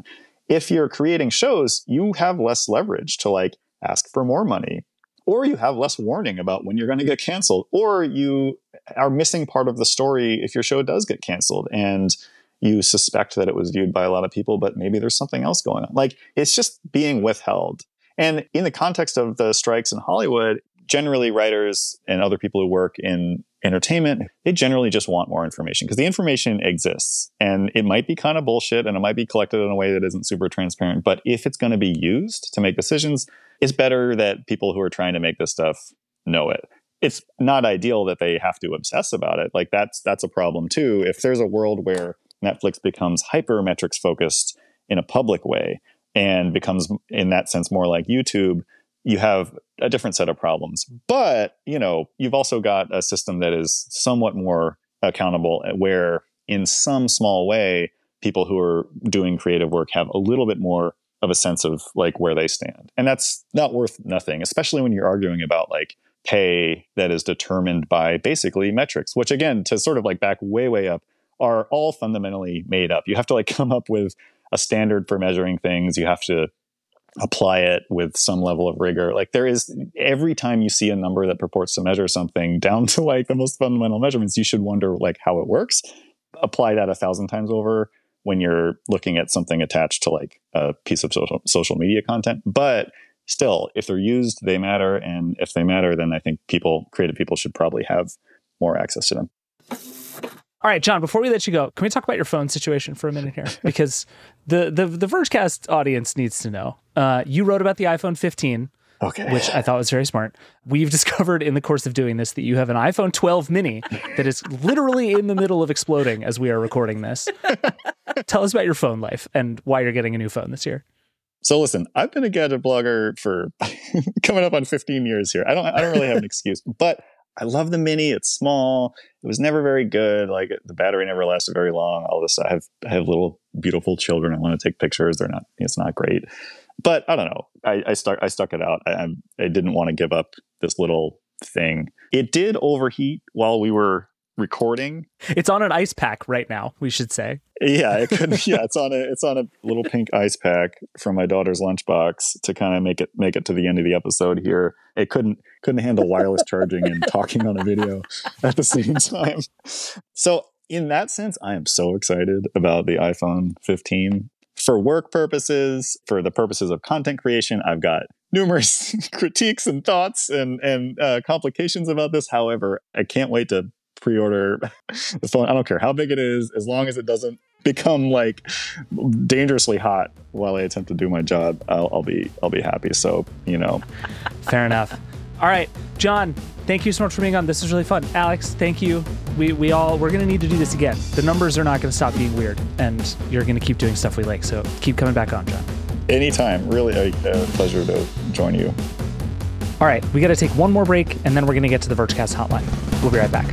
If you're creating shows, you have less leverage to like ask for more money, or you have less warning about when you're going to get canceled, or you are missing part of the story if your show does get canceled and you suspect that it was viewed by a lot of people, but maybe there's something else going on. Like it's just being withheld. And in the context of the strikes in Hollywood, generally writers and other people who work in entertainment, they generally just want more information because the information exists and it might be kind of bullshit and it might be collected in a way that isn't super transparent. But if it's going to be used to make decisions, it's better that people who are trying to make this stuff know it. It's not ideal that they have to obsess about it. Like that's that's a problem too. If there's a world where Netflix becomes hyper metrics focused in a public way and becomes in that sense more like YouTube, you have a different set of problems. But, you know, you've also got a system that is somewhat more accountable eh, where in some small way people who are doing creative work have a little bit more of a sense of like where they stand. And that's not worth nothing, especially when you're arguing about like pay that is determined by basically metrics, which again, to sort of like back way, way up, are all fundamentally made up. You have to like [laughs] come up with a standard for measuring things. You have to apply it with some level of rigor. Like there is every time you see a number that purports to measure something [laughs] down to like the most fundamental measurements, you should wonder like how it works. Apply that a thousand times over when you're looking at something attached to like a piece of social social media content. But still, if they're used, they matter. And if they matter, then I think people, creative people should probably have more access to them. All right, John, before we let you go, can we talk about your phone situation for a minute here? [laughs] Because the the the Vergecast audience needs to know. Uh, you wrote about the iPhone 15, okay. which I thought was very smart. We've [laughs] discovered in the course of doing this that you have an iPhone 12 mini that is literally in the middle of exploding as we are recording this. [laughs] Tell us about your phone life and why you're getting a new phone this year. So listen, I've been a gadget blogger for coming up on 15 years here. I don't I don't really have an excuse, but I love the mini. It's small. It was never very good. Like the battery never lasted very long. All this. I have I have little beautiful children. I want to take pictures. They're not. It's not great. But I don't know. I, I stuck. I stuck it out. I, I didn't want to give up this little thing. It did overheat while we were recording. It's on an ice pack right now, we should say. Yeah, it could yeah, [laughs] it's on a it's on a little pink ice pack from my daughter's lunchbox to kind of make it make it to the end of the episode here. It couldn't couldn't handle wireless [laughs] charging and talking on a video at the same time. So in that sense, I am so excited about the iPhone 15. For work purposes, for the purposes of content creation, I've got numerous [laughs] critiques and thoughts and and uh, complications about this. However, I can't wait to pre-order [laughs] the phone. I don't care how big it is, as long as it doesn't become like dangerously hot while I attempt to do my job. I'll, I'll be I'll be happy. So you know, fair enough. All right, John, thank you so much for being on. This is really fun. Alex, thank you. We we all we're gonna need to do this again. The numbers are not gonna stop being weird, and you're gonna keep doing stuff we like. So keep coming back on, John. Anytime. Really a, a pleasure to join you. All right, we got to take one more break, and then we're going to get to the Vergecast hotline. We'll be right back.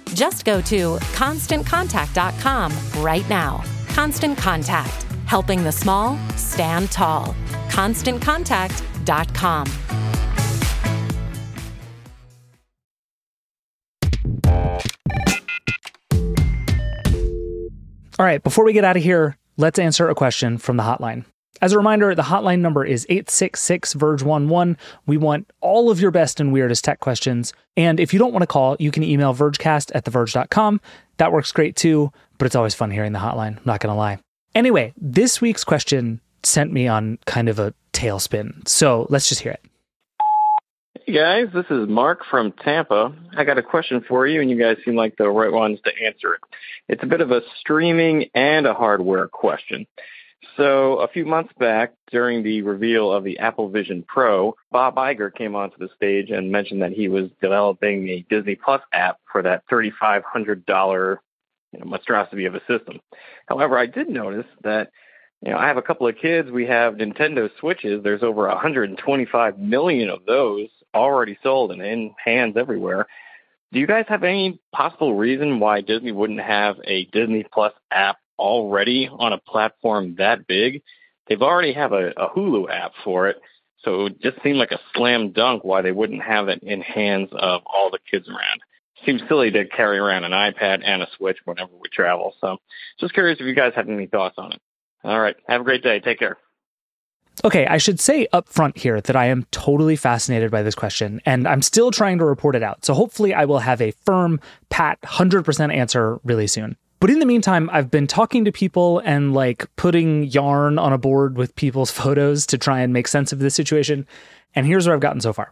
Just go to constantcontact.com right now. Constant Contact, helping the small stand tall. ConstantContact.com. All right, before we get out of here, let's answer a question from the hotline. As a reminder, the hotline number is 866 Verge 11. We want all of your best and weirdest tech questions. And if you don't want to call, you can email vergecast at theverge.com. That works great too, but it's always fun hearing the hotline, I'm not going to lie. Anyway, this week's question sent me on kind of a tailspin. So let's just hear it. Hey guys, this is Mark from Tampa. I got a question for you, and you guys seem like the right ones to answer it. It's a bit of a streaming and a hardware question. So a few months back, during the reveal of the Apple Vision Pro, Bob Iger came onto the stage and mentioned that he was developing a Disney Plus app for that $3,500 you know, monstrosity of a system. However, I did notice that you know I have a couple of kids. We have Nintendo Switches. There's over 125 million of those already sold and in hands everywhere. Do you guys have any possible reason why Disney wouldn't have a Disney Plus app already on a platform that big. They've already have a, a Hulu app for it. So it just seemed like a slam dunk why they wouldn't have it in hands of all the kids around. Seems silly to carry around an iPad and a Switch whenever we travel. So just curious if you guys had any thoughts on it. All right. Have a great day. Take care. Okay, I should say up front here that I am totally fascinated by this question and I'm still trying to report it out. So hopefully I will have a firm, pat, 100% answer really soon. But in the meantime, I've been talking to people and like putting yarn on a board with people's [laughs] photos to try and make sense of this situation. And here's where I've gotten so far.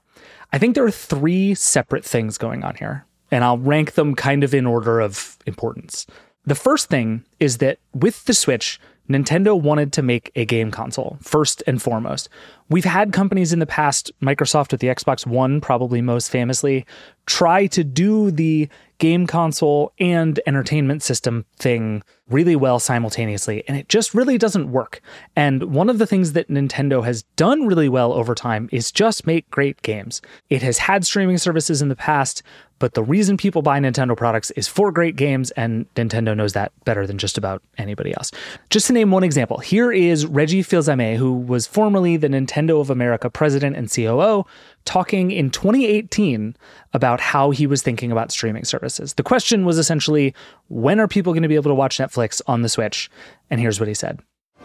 I think there are three separate things going on here, and I'll rank them kind of in order of importance. The first thing is that with the Switch, Nintendo wanted to make a game console, first and foremost. We've had companies in the past, Microsoft with the Xbox One, probably most famously, try to do the game console and entertainment system thing really well simultaneously, and it just really doesn't work. And one of the things that Nintendo has done really well over time is just make great games. It has had streaming services in the past, but the reason people buy Nintendo products is for great games, and Nintendo knows that better than just about anybody else. Just to name one example, here is Reggie Fils-Aimé, who was formerly the Nintendo of America president and COO, talking in 2018 about how he was thinking about streaming services. The question was essentially, when are people going to be able to watch Netflix on the Switch? And here's what he said.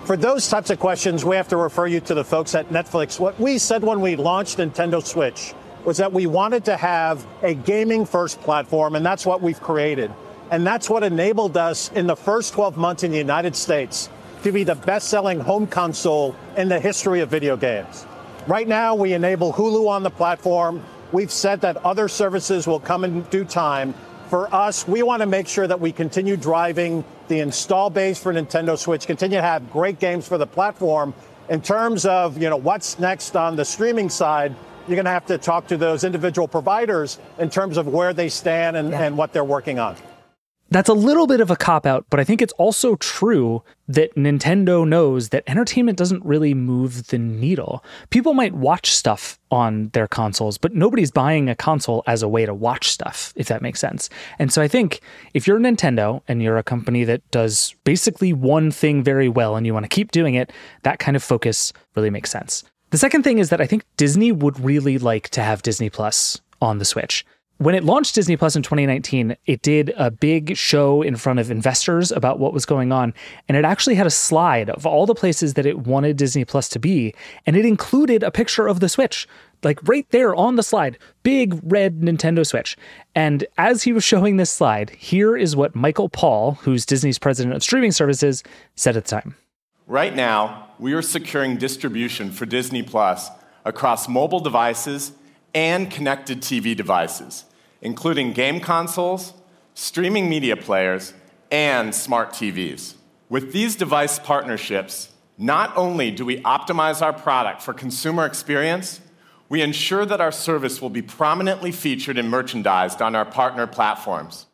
For those types of questions, we have to refer you to the folks at Netflix. What we said when we launched Nintendo Switch was that we wanted to have a gaming first platform, and that's what we've created. And that's what enabled us in the first 12 months in the United States to be the best selling home console in the history of video games. Right now, we enable Hulu on the platform. We've said that other services will come in due time. For us, we want to make sure that we continue driving the install base for Nintendo Switch, continue to have great games for the platform. In terms of, you know, what's next on the streaming side, you're going to have to talk to those individual providers in terms of where they stand and, yeah. and what they're working on. That's a little bit of a cop out, but I think it's also true that Nintendo knows that entertainment doesn't really move the needle. People might watch stuff on their consoles, but nobody's buying a console as a way to watch stuff, if that makes sense. And so I think if you're Nintendo and you're a company that does basically one thing very well and you want to keep doing it, that kind of focus really makes sense. The second thing is that I think Disney would really like to have Disney Plus on the Switch. When it launched Disney Plus in 2019, it did a big show in front of investors about what was going on. And it actually had a slide of all the places that it wanted Disney Plus to be. And it included a picture of the Switch, like right there on the slide, big red Nintendo Switch. And as he was showing this slide, here is what Michael Paull, who's Disney's president of streaming services, said at the time. Right now, we are securing distribution for Disney Plus across mobile devices and connected TV devices, including game consoles, streaming media players, and smart TVs. With these device partnerships, not only do we optimize our product for consumer experience, we ensure that our service will be prominently featured and merchandised on our partner platforms.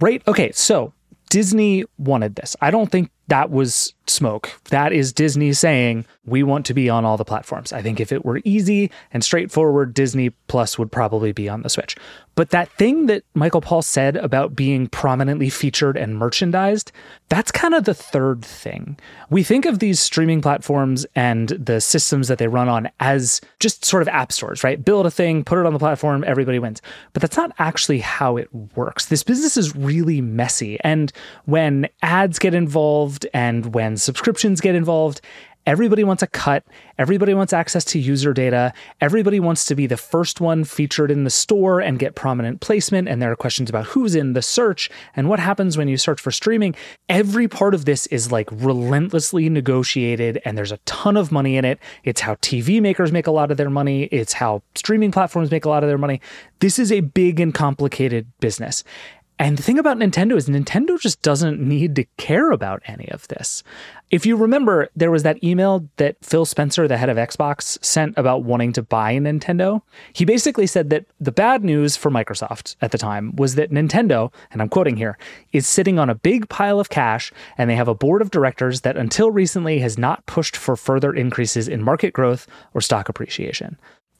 Right? Okay, so Disney wanted this. I don't think that was smoke. That is Disney saying, we want to be on all the platforms. I think if it were easy and straightforward, Disney Plus would probably be on the Switch. But that thing that Michael Paull said about being prominently featured and merchandised, that's kind of the third thing. We think of these streaming platforms and the systems that they run on as just sort of app stores, right? Build a thing, put it on the platform, everybody wins. But that's not actually how it works. This business is really messy. And when ads get involved, involved and when subscriptions get involved, Everybody wants a cut. Everybody wants access to user data. Everybody wants to be the first one featured in the store and get prominent placement. And there are questions about who's in the search and what happens when you search for streaming. Every part of this is like relentlessly negotiated, and there's a ton of money in it. It's how TV makers make a lot of their money, it's how streaming platforms make a lot of their money. This is a big and complicated business. And the thing about Nintendo is Nintendo just doesn't need to care about any of this. If you remember, there was that email that Phil Spencer, the head of Xbox, sent about wanting to buy Nintendo. He basically said that the bad news for Microsoft at the time was that Nintendo, and I'm quoting here, is sitting on a big pile of cash and they have a board of directors that until recently has not pushed for further increases in market growth or stock appreciation.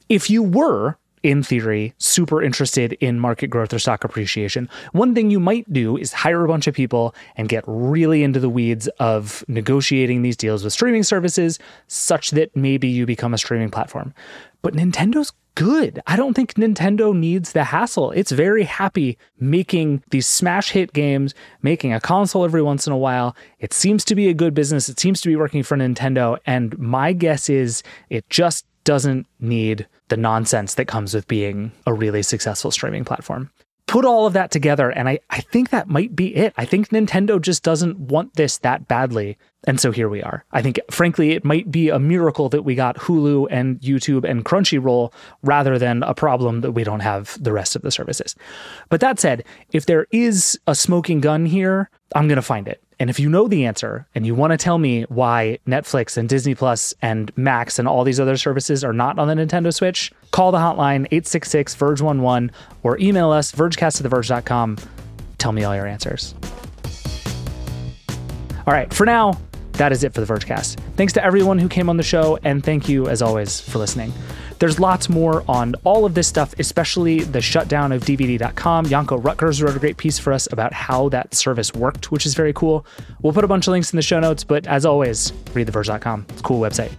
If you were in theory, super interested in market growth or stock appreciation, one thing you might do is hire a bunch of people and get really into the weeds of negotiating these deals with streaming services such that maybe you become a streaming platform. But Nintendo's good. I don't think Nintendo needs the hassle. It's very happy making these smash hit games, making a console every once in a while. It seems to be a good business. It seems to be working for Nintendo. And my guess is it just doesn't need the nonsense that comes with being a really successful streaming platform. Put all of that together, and I, I think that might be it. I think Nintendo just doesn't want this that badly. And so here we are. I think, frankly, it might be a miracle that we got Hulu and YouTube and Crunchyroll rather than a problem that we don't have the rest of the services. But that said, if there is a smoking gun here, I'm going to find it. And if you know the answer and you want to tell me why Netflix and Disney Plus and Max and all these other services are not on the Nintendo Switch, call the hotline 866 Verge 11 or email us vergecast@theverge.com. Tell me all your answers. All right, for now, that is it for the Vergecast. Thanks to everyone who came on the show, and thank you, as always, for listening. There's lots more on all of this stuff, especially the shutdown of DVD.com. Janko Roettgers wrote a great piece for us about how that service worked, which is very cool. We'll put a bunch of links in the show notes, but as always, read theverge.com. It's a cool website.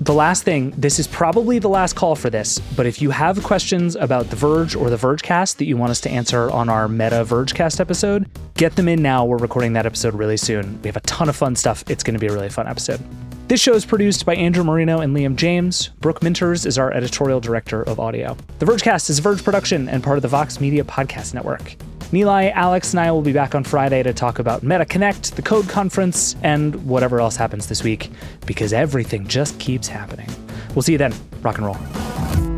The last thing, this is probably the last call for this, but if you have questions about The Verge or The Vergecast that you want us to answer on our Meta Vergecast episode, get them in now. We're recording that episode really soon. We have a ton of fun stuff. It's going to be a really fun episode. This show is produced by Andrew Marino and Liam James. Brooke Minters is our editorial director of audio. The Vergecast is a Verge production and part of the Vox Media Podcast Network. Nilay, Alex, and I will be back on Friday to talk about Meta Connect, the Code Conference, and whatever else happens this week, because everything just keeps happening. We'll see you then. Rock and roll.